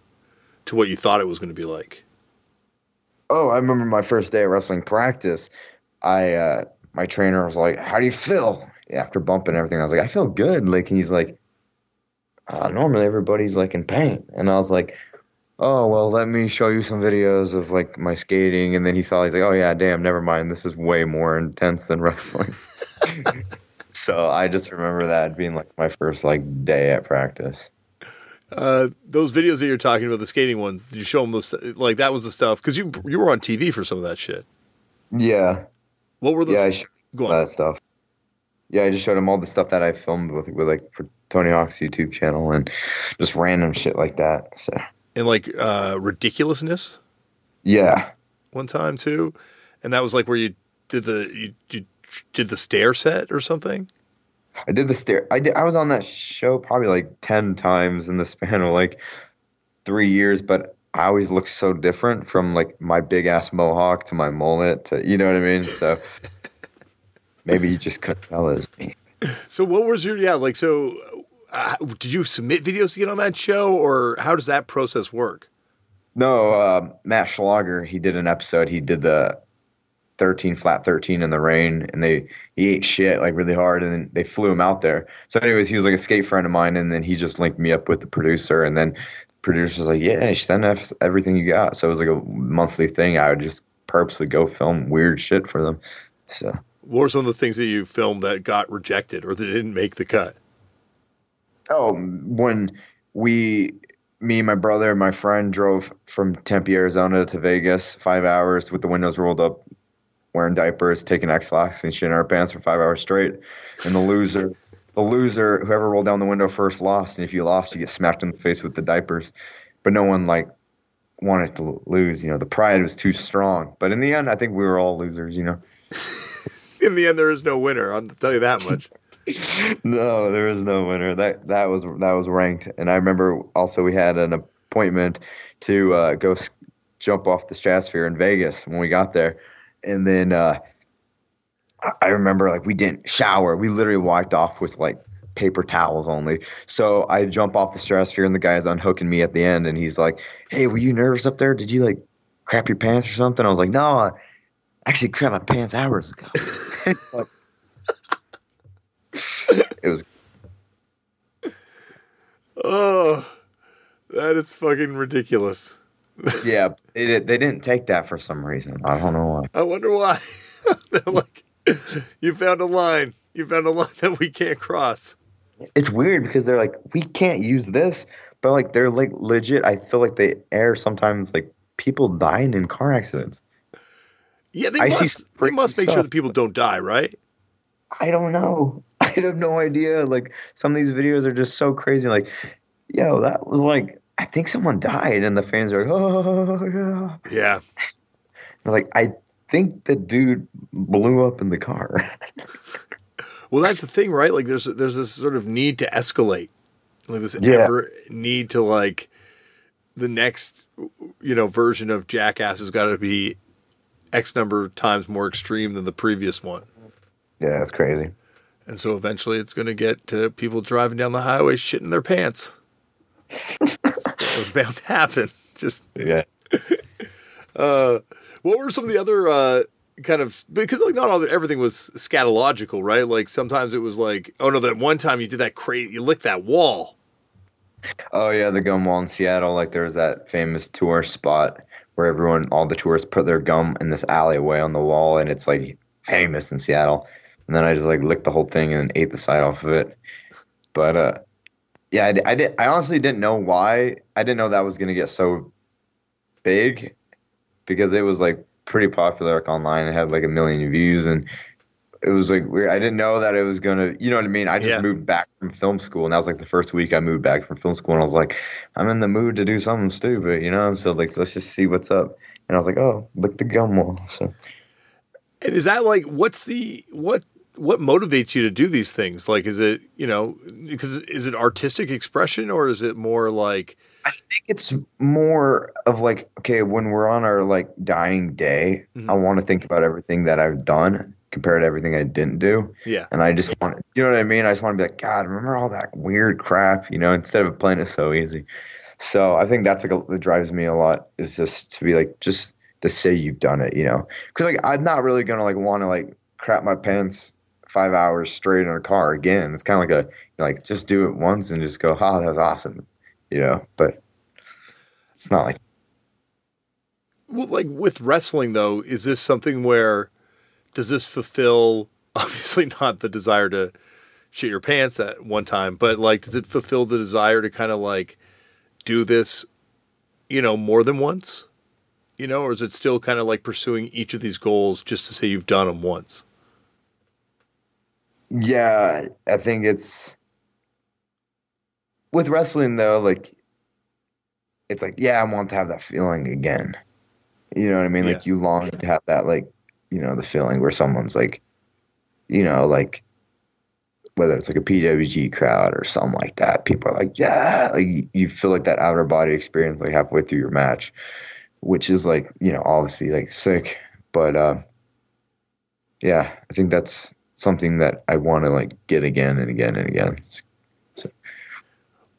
to what you thought it was going to be like? Oh, I remember my first day of wrestling practice. I uh my trainer was like, "How do you feel?" After bumping everything, I was like, "I feel good." Like he's like, uh, "Normally everybody's like in pain," and I was like, "Oh well, let me show you some videos of like my skating." And then he saw, he's like, "Oh yeah, damn, never mind. This is way more intense than *laughs* wrestling." *laughs* so I just remember that being like my first like day at practice. Uh, those videos that you're talking about, the skating ones, did you show them those? Like, that was the stuff because you you were on TV for some of that shit. Yeah, What were those? yeah, I showed Go on. that stuff. Yeah, I just showed him all the stuff that I filmed with, with like for Tony Hawk's YouTube channel and just random shit like that. So And like uh, ridiculousness yeah, one time too, and that was like where you did the you, you did the stair set or something. I did the stair. I did. I was on that show probably like ten times in the span of like three years, but I always look so different from like my big ass mohawk to my mullet to you know what I mean. So *laughs* maybe you just couldn't tell it was me. So what was your yeah like so? Uh, did you submit videos to get on that show, or how does that process work? No, uh, Matt Schlager. He did an episode. He did the 13 flat 13 in the rain and they he ate shit like really hard and then they flew him out there so anyways he was like a skate friend of mine and then he just linked me up with the producer and then producer was like yeah send us everything you got so it was like a monthly thing i would just purposely go film weird shit for them so what were some of the things that you filmed that got rejected or that didn't make the cut oh when we me, my brother, and my friend drove from Tempe, Arizona to Vegas, five hours with the windows rolled up, wearing diapers, taking Ex-Lax and shit in our pants for five hours straight. And the loser, the loser, whoever rolled down the window first lost. And if you lost, you get smacked in the face with the diapers. But no one like wanted to lose. You know, the pride was too strong. But in the end, I think we were all losers. You know. *laughs* in the end, there is no winner. I'll tell you that much. No, there is no winner. That that was that was ranked. And I remember also we had an appointment to uh, go jump off the stratosphere in Vegas when we got there and then uh, I remember like we didn't shower. We literally wiped off with like paper towels only. So I jump off the stratosphere and the guy's unhooking me at the end and he's like, Hey, were you nervous up there? Did you like crap your pants or something? I was like, No, I actually crap my pants hours ago. *laughs* it was Oh that is fucking ridiculous *laughs* yeah, they, they didn't take that for some reason. I don't know why. I wonder why. *laughs* They're like, you found a line. You found a line that we can't cross. It's weird because they're like, we can't use this, but like they're like legit. I feel like they air sometimes like people dying in car accidents. Yeah, they I must. They must make stuff, sure that people don't die, right? I don't know. I have no idea. Like some of these videos are just so crazy. Like, yo, that was like I think someone died, and the fans are like, oh yeah, yeah. like I think the dude blew up in the car. *laughs* well, that's the thing, right? Like there's there's this sort of need to escalate, like this yeah. ever need to like the next you know version of Jackass has got to be X number of times more extreme than the previous one. Yeah, that's crazy. And so eventually it's going to get to people driving down the highway shitting their pants it was bound to happen. Just yeah. *laughs* Uh, what were some of the other uh, kind of because like not all everything was scatological, right? Like sometimes it was like, oh no, that one time you did that crazy, you licked that wall. Oh yeah, the gum wall in Seattle. Like there was that famous tour spot where everyone, all the tourists, put their gum in this alleyway on the wall, and it's like famous in Seattle. And then I just like licked the whole thing and ate the side off of it. But uh, yeah, I, I, did. I honestly didn't know why. I didn't know that was going to get so big because it was like pretty popular like online. It had like a million views and it was like weird. I didn't know that it was gonna. You know what I mean? I just yeah. moved back from film school, and that was like the first week I moved back from film school, and I was like, I'm in the mood to do something stupid, you know. And so like, let's just see what's up. And I was like, oh, look the gum wall. *laughs* So. And is that like what's the what what motivates you to do these things? Like, is it you know because is it artistic expression or is it more like? I think it's more of like okay, when we're on our like dying day, mm-hmm. I want to think about everything that I've done compared to everything I didn't do. Yeah, and I just want you know what I mean. I just want to be like, God, remember all that weird crap, you know, instead of playing it so easy. So I think that's like a, that drives me a lot is just to be like just to say you've done it, you know, because like I'm not really gonna like want to like crap my pants five hours straight in a car again. It's kind of like a like just do it once and just go, "Ha, oh, that was awesome," you know. But it's not like well, like with wrestling though. Is this something where does this fulfill *laughs* obviously not the desire to shit your pants at one time, but like does it fulfill the desire to kind of like do this, you know, more than once? You know, or is it still kind of like pursuing each of these goals just to say you've done them once? Yeah, I think it's with wrestling though, like it's like, yeah, I want to have that feeling again. You know what I mean? Yeah. Like you long to have that like, you know, the feeling where someone's like, you know, like whether it's like a PWG crowd or something like that, people are like, yeah, like you- feel like that outer body experience like halfway through your match, which is like, you know, obviously like sick. But uh, yeah, I think that's something that I want to like get again and again and again.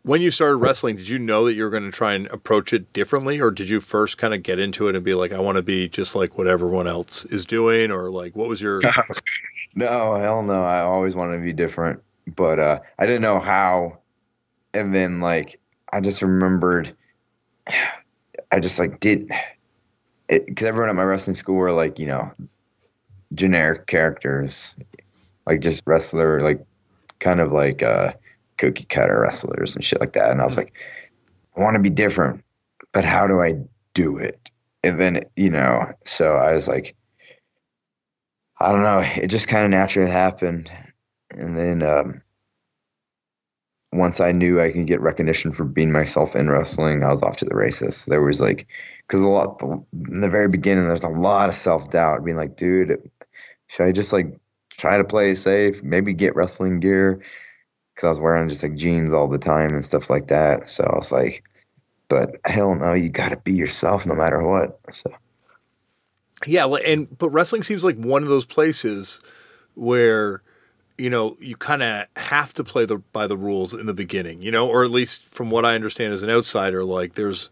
When you started wrestling, did you know that you were going to try and approach it differently, or did you first kind of get into it and be like, I want to be just like what everyone else is doing, or like what was your *laughs* No, hell no. I always wanted to be different, but uh, I didn't know how. And then like I just remembered, *sighs* I just like did because everyone at my wrestling school were like you know generic characters, like just wrestler, like kind of like uh, cookie cutter wrestlers and shit like that. And I was like, I want to be different, but how do I do it? And then you know, so I was like. I don't know. It just kind of naturally happened, and then um, once I knew I could get recognition for being myself in wrestling, I was off to the races. There was like, because a lot in the very beginning, there's a lot of self doubt, being like, dude, should I just like try to play safe, maybe get wrestling gear? Because I was wearing just like jeans all the time and stuff like that. So I was like, but hell no, you got to be yourself no matter what. So. Yeah, li- and but wrestling seems like one of those places where you know you kind of have to play the by the rules in the beginning, you know, or at least from what I understand as an outsider, like there's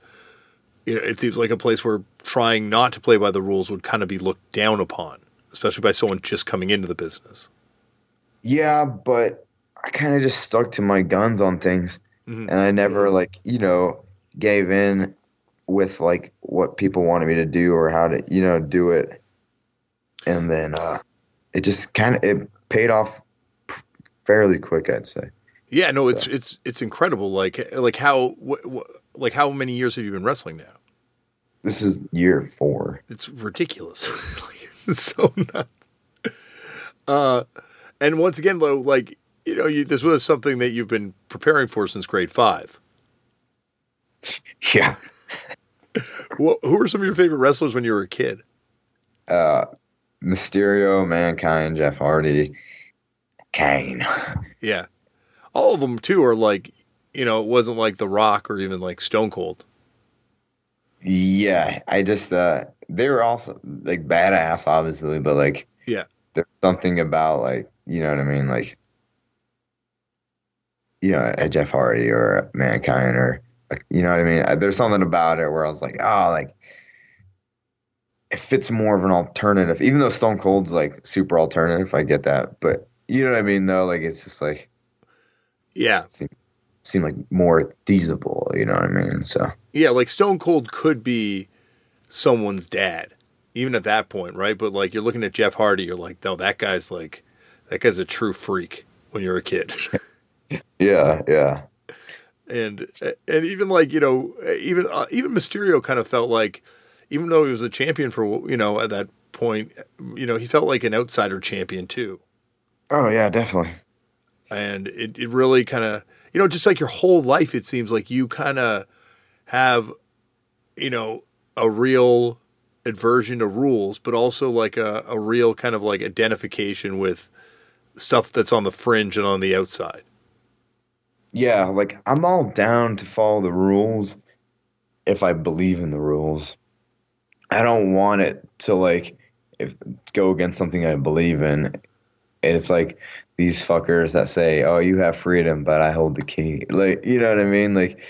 it seems like a place where trying not to play by the rules would kind of be looked down upon, especially by someone just coming into the business. Yeah, but I kind of just stuck to my guns on things, Mhm. and I never like you know gave in with like what people wanted me to do or how to you know do it, and then uh, it just kind of it paid off fairly quick, I'd say. Yeah, no, it's it's it's incredible. Like like how wh- wh- like how many years have you been wrestling now? This is year four. It's ridiculous. *laughs* It's *laughs* so nuts. Uh, and once again, though, like you know, you, this was something that you've been preparing for since grade five. Yeah. *laughs* Wh- who were some of your favorite wrestlers when you were a kid? Uh, Mysterio, Mankind, Jeff Hardy, Kane. Yeah, all of them too are like, you know, it wasn't like The Rock or even like Stone Cold. Yeah, I just uh, they were also like badass, obviously, but like Yeah, there's something about like you know what I mean, like you know a Jeff Hardy or a Mankind or you know what I mean. Uh, There's something about it where I was like, oh, like it fits more of an alternative, even though Stone Cold's like super alternative. I get that, but you know what I mean, though. Like it's just like yeah, seem like more feasible. You know what I mean? So yeah. Like Stone Cold could be someone's dad, even at that point, right? But like you're looking at Jeff Hardy, you're like, no, that guy's like, that guy's a true freak when you're a kid. *laughs* yeah, yeah. and and even like you know even uh, even Mysterio kind of felt like even though he was a champion for you know at that point you know he felt like an outsider champion too Oh yeah, definitely. and it, it really kind of you know just like your whole life it seems like you kind of have you know a real aversion to rules but also like a, a real kind of like identification with stuff that's on the fringe and on the outside Yeah, like I'm all down to follow the rules if I believe in the rules. I don't want it to like if go against something I believe in. And it's like these fuckers that say, "Oh, you have freedom, but I hold the key." Like, you know what I mean? Like,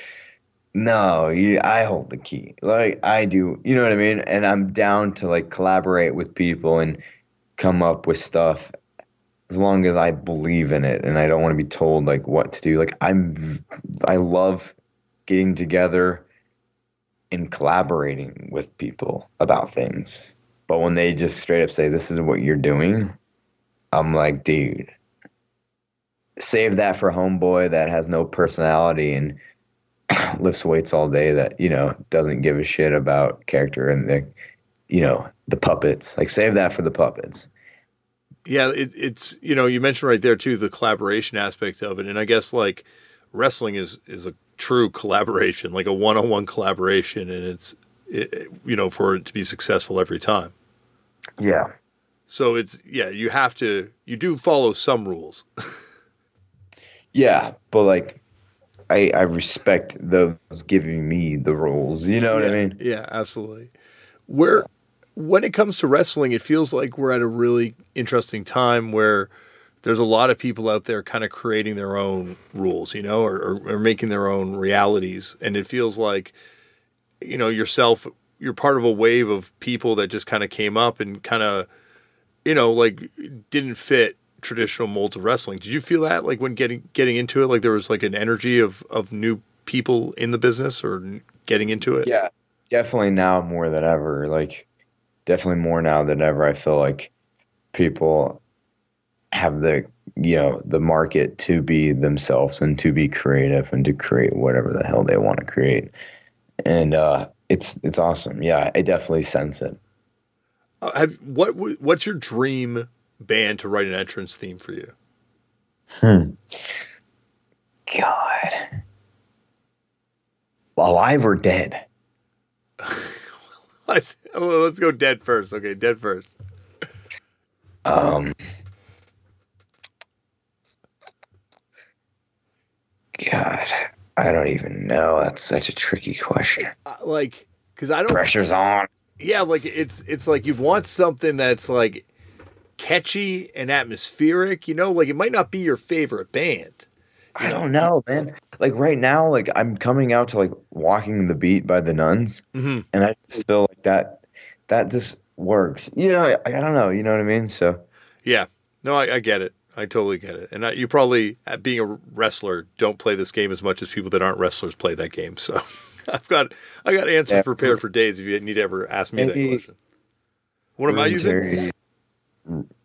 no, you, I hold the key. Like I do. You know what I mean? And I'm down to like collaborate with people and come up with stuff as long as I believe in it and I don't want to be told like what to do. Like I'm, I love getting together and collaborating with people about things. But when they just straight up say, "This is what you're doing," I'm like, dude, save that for homeboy that has no personality and *clears throat* lifts weights all day. That you know doesn't give a shit about character and the, you know, the puppets. Like save that for the puppets. Yeah, it, it's you know you mentioned right there too the collaboration aspect of it, and I guess like wrestling is is a true collaboration, like a one on one collaboration, and it's it, you know for it to be successful every time. Yeah. So it's yeah you have to you do follow some rules. *laughs* Yeah, but like I I respect those giving me the roles. You know yeah, what I mean? Yeah, absolutely. Where when it comes to wrestling, it feels like we're at a really interesting time where there's a lot of people out there kind of creating their own rules, you know, or, or, or making their own realities. And it feels like, you know, yourself, you're part of a wave of people that just kind of came up and kind of, you know, like didn't fit traditional molds of wrestling. Did you feel that like when getting getting into it, like there was like an energy of of new people in the business or getting into it? Yeah, definitely now more than ever. Like definitely more now than ever. I feel like people have the you know the market to be themselves and to be creative and to create whatever the hell they want to create and uh it's it's awesome yeah i definitely sense it uh, have what what's your dream band to write an entrance theme for you? Hmm. God. Alive or dead? *laughs* Well, let's go dead first. Okay dead first. Um. God, I don't even know. That's such a tricky question. Uh, like, because I don't pressure's on. Yeah, like it's it's like you want something that's like catchy and atmospheric. You know, like it might not be your favorite band. I don't know, man. Like right now, like I'm coming out to like "Walking the Beat" by the Nuns, mm-hmm. and I just feel like that that just works. You know, I, I don't know. You know what I mean? So yeah, no, I, I get it. I totally get it. And I, you probably, being a wrestler, don't play this game as much as people that aren't wrestlers play that game. So *laughs* I've got I got answers yeah. prepared for days if you need to ever ask me Maybe that question. What am I using?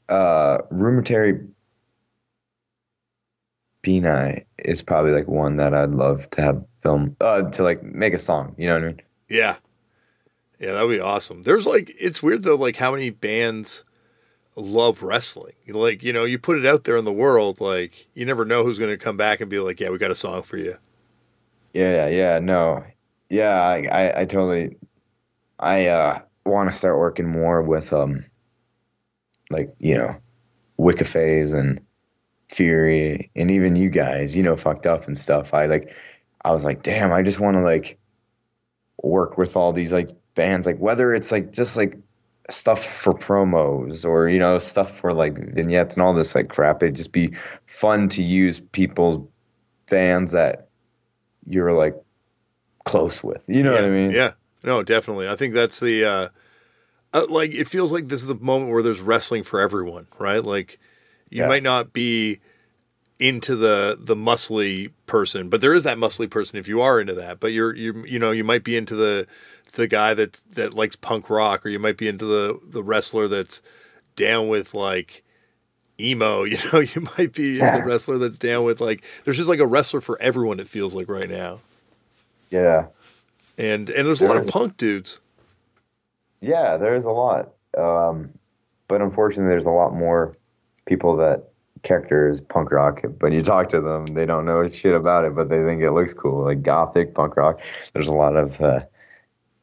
Uh, Rudimentary Peni is probably like one that I'd love to have film uh, to like make a song. You know what I mean? Yeah, yeah, that'd be awesome. There's like it's weird though, like how many bands love wrestling. Like, you know, you put it out there in the world, like you never know who's going to come back and be like, "Yeah, we got a song for you." Yeah, yeah, no, yeah, I, I, I totally, I uh, want to start working more with um, like you know, Wicca Phase and Fury, and even you guys, you know, fucked up and stuff. I like, I was like, damn, I just want to like work with all these like bands, like whether it's like just like stuff for promos or you know stuff for like vignettes and all this like crap it'd just be fun to use people's bands that you're like close with. You know yeah, what i mean? yeah. No definitely. I think that's the uh, uh, like it feels like this is the moment where there's wrestling for everyone right like you yeah. might not be into the the muscly person but there is that muscly person if you are into that but you're you you know you might be into the the guy that that likes punk rock, or you might be into the the wrestler that's down with like emo. *laughs* You know, you might be yeah. the wrestler that's down with like. There's just like a wrestler for everyone. It feels like right now. Yeah. And and there's a lot of punk dudes. Yeah, there is a lot. Um, but unfortunately, there's a lot more people that characters punk rock. But you talk to them, they don't know shit about it, but they think it looks cool, like gothic punk rock. There's a lot of uh,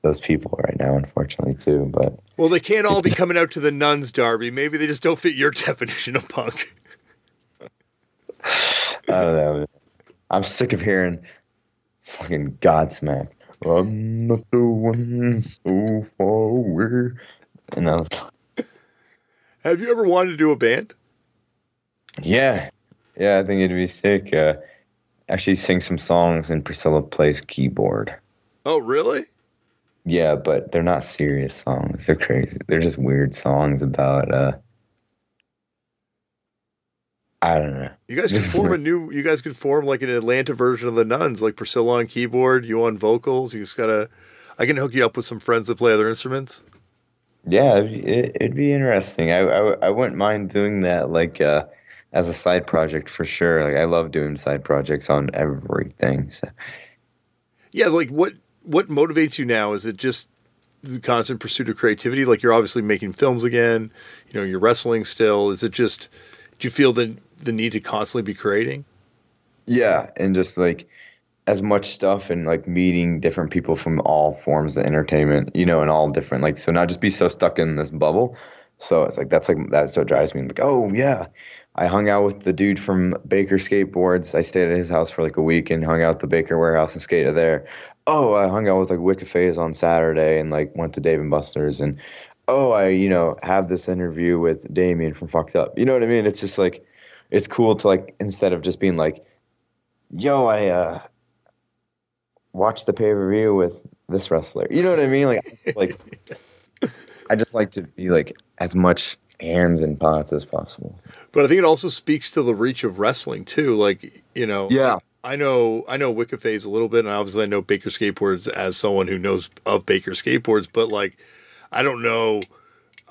those people right now, unfortunately, too. But well, they can't all be *laughs* coming out to the nuns, Darby. Maybe they just don't fit your *laughs* definition of punk. I don't know. I'm sick of hearing fucking Godsmack. I'm not the one so far away. And I was Have you ever wanted to do a band? Yeah. Yeah, I think it'd be sick. Uh, actually sing some songs and Priscilla plays keyboard. Oh, really? Yeah, but they're not serious songs. They're crazy. They're just weird songs about uh I don't know. You guys could *laughs* form a new you guys could form like an Atlanta version of the nuns, like Priscilla on keyboard, you on vocals. You just gotta I can hook you up with some friends that play other instruments. Yeah, it, would be interesting. I, I, I wouldn't mind doing that like uh, as a side project for sure. Like I love doing side projects on everything. So. Yeah, like what what motivates you now? Is it just the constant pursuit of creativity? Like you're obviously making films again. You know, you're wrestling still. Is it just do you feel the the need to constantly be creating? Yeah, and just like as much stuff and like meeting different people from all forms of entertainment, you know, and all different like so not just be so stuck in this bubble. So it's like that's like that's what drives me. I'm like, oh yeah, I hung out with the dude from Baker Skateboards. I stayed at his house for like a week and hung out at the Baker warehouse and skated there. Oh, I hung out with like Wicca Phase on Saturday and like went to Dave and Buster's and oh, I you know have this interview with Damian from Fucked Up. You know what I mean? It's just like it's cool to like instead of just being like, yo, I uh watched the pay per view with this wrestler. You know what I mean? Like like *laughs* I just like to be like as much hands and pots as possible. But I think it also speaks to the reach of wrestling too. Like you know, Yeah. I know I know Wicca Phase a little bit, and obviously I know Baker Skateboards as someone who knows of Baker Skateboards. But like, I don't know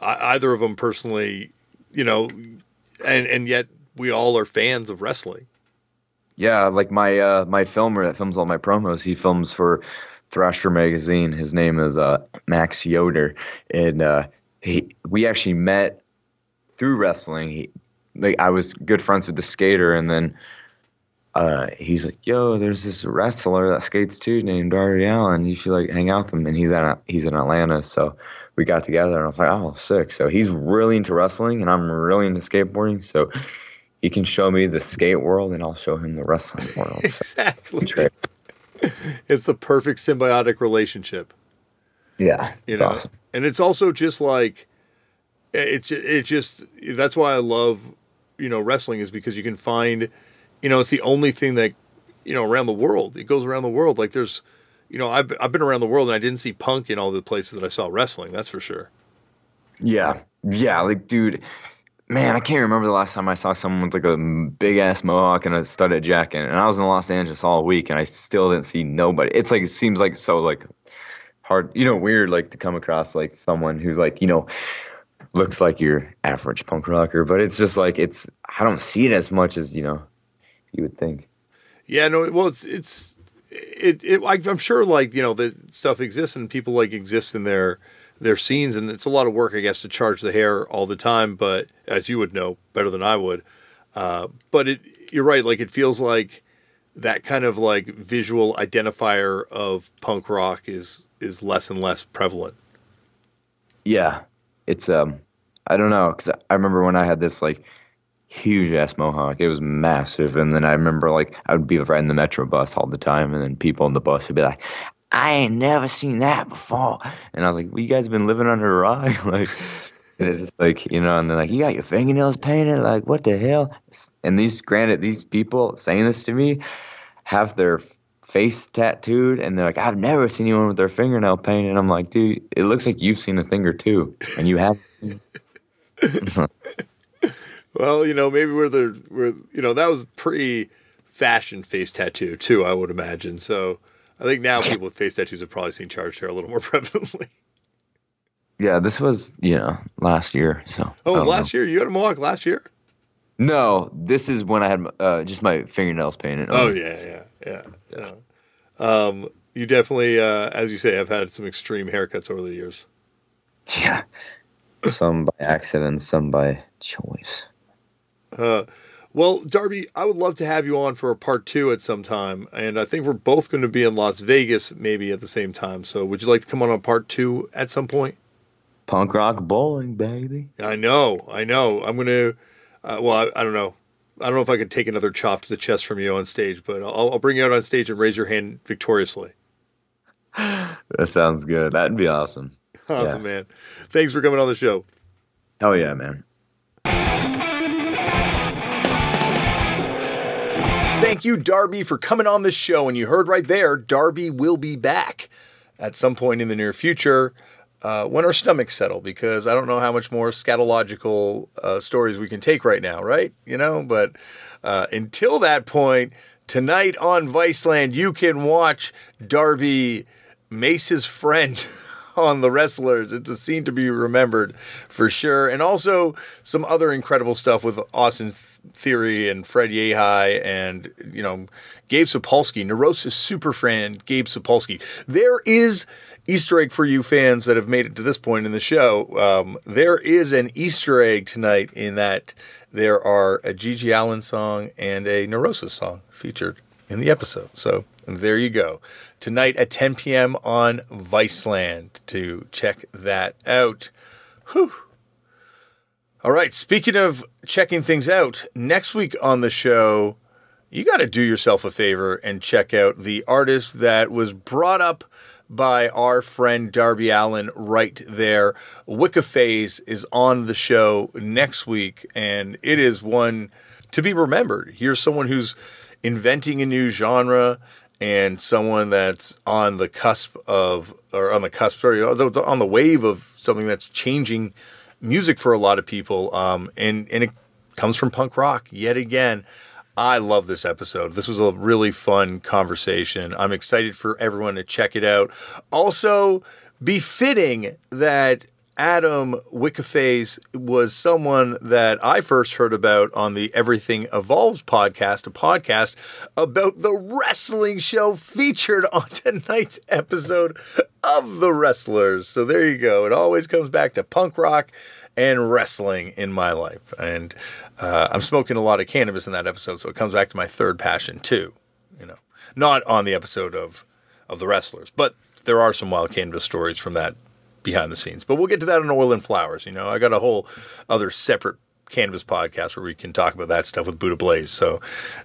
either of them personally. You know, and and yet we all are fans of wrestling. Yeah, like my uh, my filmer that films all my promos, he films for Thrasher magazine. His name is uh, Max Yoder, and uh, he we actually met through wrestling. He like I was good friends with the skater, and then uh, he's like, "Yo, there's this wrestler that skates too named Darby Allin. You should like hang out with him." And he's at he's in Atlanta, so we got together, and I was like, "Oh, sick!" So he's really into wrestling, and I'm really into skateboarding, so. He can show me the skate world, and I'll show him the wrestling world. So Exactly. It's *laughs* the perfect symbiotic relationship. Yeah, you it's know awesome. and it's also just like it's it just that's why i love you know wrestling is because you can find you know it's the only thing that you know around the world it goes around the world like there's you know i've, I've been around the world and i didn't see punk in all the places that i saw wrestling that's for sure Yeah, yeah, like dude, man, I can't remember the last time I saw someone with like a big ass mohawk and a studded jacket. And I was in Los Angeles all week, and I still didn't see nobody. It's like it seems like so like hard, you know, weird like to come across like someone who's like you know looks like your average punk rocker, but it's just like it's I don't see it as much as you know you would think. yeah no well it's it's it, it i'm sure like you know the stuff exists and people like exist in their their scenes and it's a lot of work i guess to charge the hair all the time but as you would know better than i would uh, but it you're right like it feels like that kind of like visual identifier of punk rock is is less and less prevalent Yeah, it's um, I don't know, cause I remember when I had this like huge ass mohawk. It was massive, and then I remember like I would be riding the metro bus all the time, and then people on the bus would be like, "I ain't never seen that before," and I was like, "Well, you guys have been living under a rock?" *laughs* like, and it's just like you know, and they're like, "You got your fingernails painted? Like, what the hell?" And these, granted, these people saying this to me have their face tattooed and they're like, I've never seen anyone with their fingernail painted. And I'm like, dude, it looks like you've seen a thing or two and you have. *laughs* well you know maybe we're the we're you know that was pre fashion face tattoo too i would imagine so i think now people with face tattoos have probably seen charged hair a little more *laughs* prevalently yeah, this was, you know, last year. So. oh I it was don't last year you had a mohawk last year. No, this is when I had uh, just my fingernails painted. Oh yeah, yeah, yeah, yeah. Um, you definitely, uh, as you say, have had some extreme haircuts over the years. Yeah. Some by accident, some by choice. Uh, well, Darby, I would love to have you on for a part two at some time, and I think we're both going to be in Las Vegas maybe at the same time. So, would you like to come on a part two at some point? Punk rock bowling, baby. I know, I know. I'm going to. Uh, well, I, I don't know. I don't know if I could take another chop to the chest from you on stage, but I'll, I'll bring you out on stage and raise your hand victoriously. *sighs* That sounds good. That'd be awesome. Awesome, Yeah. man. Thanks for coming on the show. Hell yeah, man. Thank you, Darby, for coming on the show. And you heard right there, Darby will be back at some point in the near future uh, when our stomachs settle, because I don't know how much more scatological uh, stories we can take right now, right? You know, but uh, until that point, tonight on Viceland, you can watch Darby mace his friend. *laughs* On the wrestlers. It's a scene to be remembered for sure. And also some other incredible stuff with Austin Theory and Fred Yehi and, you know, Gabe Sapolsky, Neurosis super fan Gabe Sapolsky. There is Easter egg for you fans that have made it to this point in the show. Um, there is an Easter egg tonight in that there are a GG Allin song and a Neurosis song featured in the episode. So there you go. Tonight at 10 p.m. on Viceland to check that out. Whew. All right. Speaking of checking things out, next week on the show, you got to do yourself a favor and check out the artist that was brought up by our friend Darby Allin right there. Wicca Phase is on the show next week, and it is one to be remembered. Here's someone who's inventing a new genre and someone that's on the cusp of, or on the cusp, sorry, on the wave of something that's changing music for a lot of people. Um, and, and it comes from punk rock yet again. I love this episode. This was a really fun conversation. I'm excited for everyone to check it out. Also, befitting that Adam Wicca Phase was someone that I first heard about on the Everything Evolves podcast, a podcast about the wrestling show featured on *laughs* tonight's episode of The Wrestlers. So there you go. It always comes back to punk rock and wrestling in my life. And uh, I'm smoking a lot of cannabis in that episode, so it comes back to my third passion too. You know, not on the episode of of The Wrestlers, but there are some wild cannabis stories from that behind the scenes. But we'll get to that in Oil and Flowers. You know, I got a whole other separate Canvas podcast where we can talk about that stuff with Buddha Blaze. So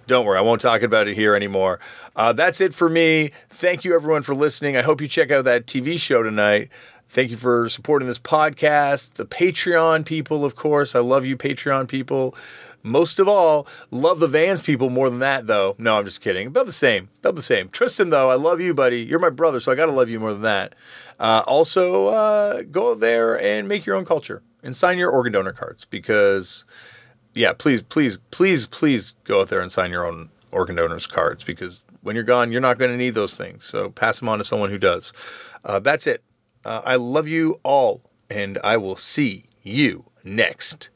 don't worry, I won't talk about it here anymore. Uh, that's it for me. Thank you everyone for listening. I hope you check out that TV show tonight. Thank you for supporting this podcast. The Patreon people, of course. I love you, Patreon people. Most of all, love the Vans people more than that, though. No, I'm just kidding. About the same. About the same. Tristan, though, I love you, buddy. You're my brother, so I got to love you more than that. Uh, also, uh, go there and make your own culture and sign your organ donor cards because, yeah, please, please, please, please go out there and sign your own organ donors cards because when you're gone, you're not going to need those things. So pass them on to someone who does. Uh, that's it. Uh, I love you all, and I will see you next